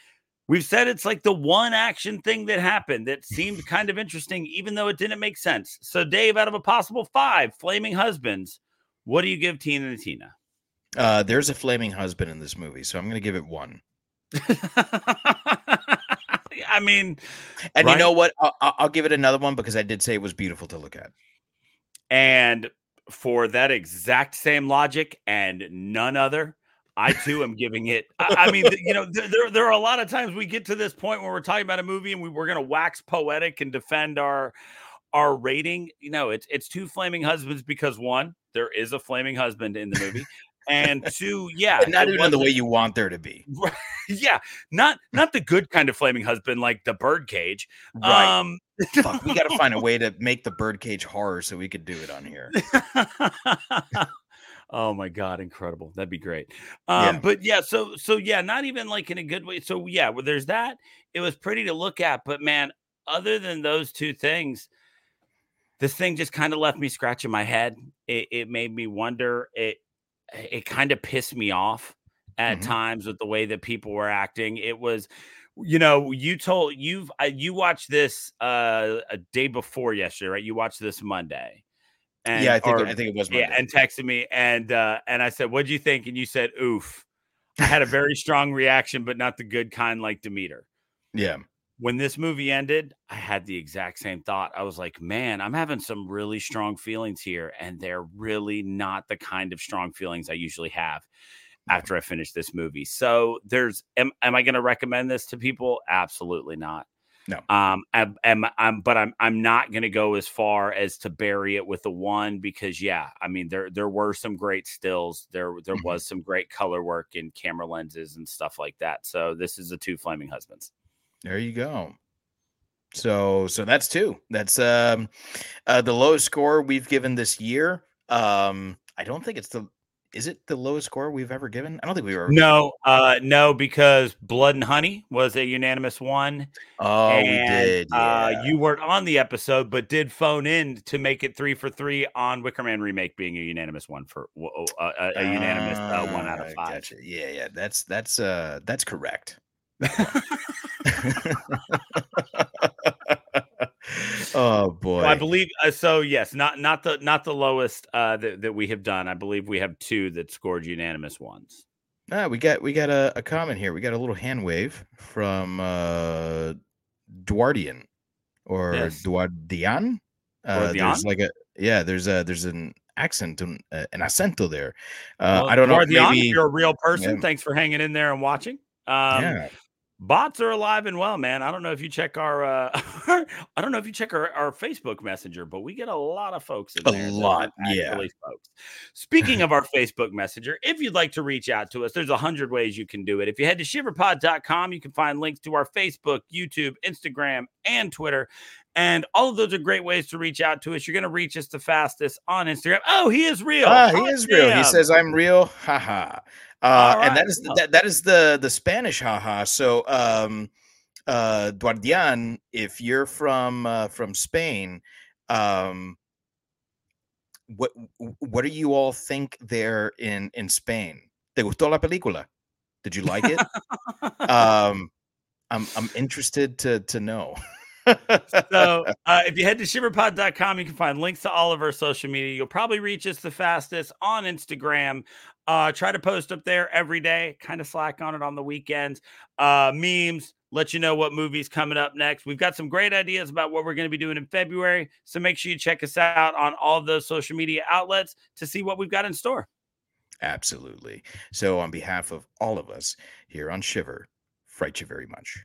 We've said it's like the one action thing that happened that seemed kind of interesting, even though it didn't make sense. So, Dave, out of a possible five flaming husbands, what do you give Tin and Tina? Uh, there's a flaming husband in this movie, so I'm going to give it one. I mean, And you know what? I'll- I'll give it another one because I did say it was beautiful to look at. and for that exact same logic and none other, I too am giving it. I, I mean, you know, there, there are a lot of times we get to this point where we're talking about a movie and we, we're going to wax poetic and defend our our rating. You know, it's it's two flaming husbands because one, there is a flaming husband in the movie, and two, yeah, And not even the way you want there to be. yeah, not not the good kind of flaming husband like the birdcage. Right. Um, Fuck, we got to find a way to make the birdcage horror so we could do it on here. oh my god incredible that'd be great um Yeah. but yeah so so yeah not even like in a good way so yeah well there's that it was pretty to look at but man other than those two things this thing just kind of left me scratching my head it, it made me wonder it it kind of pissed me off at Mhm. times with the way that people were acting it was you know you told you've uh, you watched this uh a day before yesterday right you watched this monday yeah, I think or- I think it was yeah, and texted me and uh and I said, "What'd you think?" And you said, "Oof." I had a very strong reaction, but not the good kind like Demeter. yeah. When this movie ended, I had the exact same thought. I was like, "Man, I'm having some really strong feelings here, and they're really not the kind of strong feelings I usually have." After I finish this movie, so there's am, am I going to recommend this to people? Absolutely not. No. Um, I, am I'm, but I'm, I'm not going to go as far as to bury it with a one because, yeah, I mean, there, there were some great stills. There, there Mhm. was some great color work and camera lenses and stuff like that. So this is the two flaming husbands. There you go. So so that's two. That's um uh the lowest score we've given this year. Um I don't think it's the is it the lowest score we've ever given? I don't think we've ever No, uh, no, because Blood and Honey was a unanimous one. Oh, we and, did. Uh, you weren't on the episode, but did phone in to make it three for three on Wicker Man remake being a unanimous one for uh, a, a unanimous uh, one out of Ah, five. Gotcha. Yeah, yeah. That's that's uh that's correct. oh boy. So I believe uh, so. Yes, not not the not the lowest uh, that that we have done. I believe we have two that scored unanimous ones. Ah, we got we got a, a comment here. We got a little hand wave from uh Duardian or Yes. Duardian. Uh, there's like a yeah. There's a there's an accent and uh, an acento there. Uh, Well, I don't know. if Maybe if you're a real person. Yeah. Thanks for hanging in there and watching. Um, yeah. Bots are alive and well, man. I don't know if you check our, uh, I don't know if you check our, our Facebook Messenger, but we get a lot of folks in A there. are lot, yeah. folks. Speaking of our Facebook Messenger, if you'd like to reach out to us, there's a hundred ways you can do it. If you head to shiverpod.com, you can find links to our Facebook, YouTube, Instagram, and Twitter. And all of those are great ways to reach out to us. You're going to reach us the fastest on Instagram. Oh, he is real. Ah, he is real. He says, "I'm real." Haha. Uh, All and that right. that, that is the the Spanish haha. So, um, uh, Duardian, if you're from uh, from Spain, Um, what what do you all think there in in Spain? ¿Te gustó la película? Did you like it? um, I'm I'm interested to to know. so uh, if you head to shiverpod.com you can find links to all of our social media. You'll probably reach us the fastest on instagram. Uh, try to post up there every day kind of slack on it on the weekends. Uh, memes let you know what movies coming up next. We've got some great ideas about what we're going to be doing in february so make sure you check us out on all of those social media outlets to see what we've got in store. Absolutely. So on behalf of all of us here on shiver fright you very much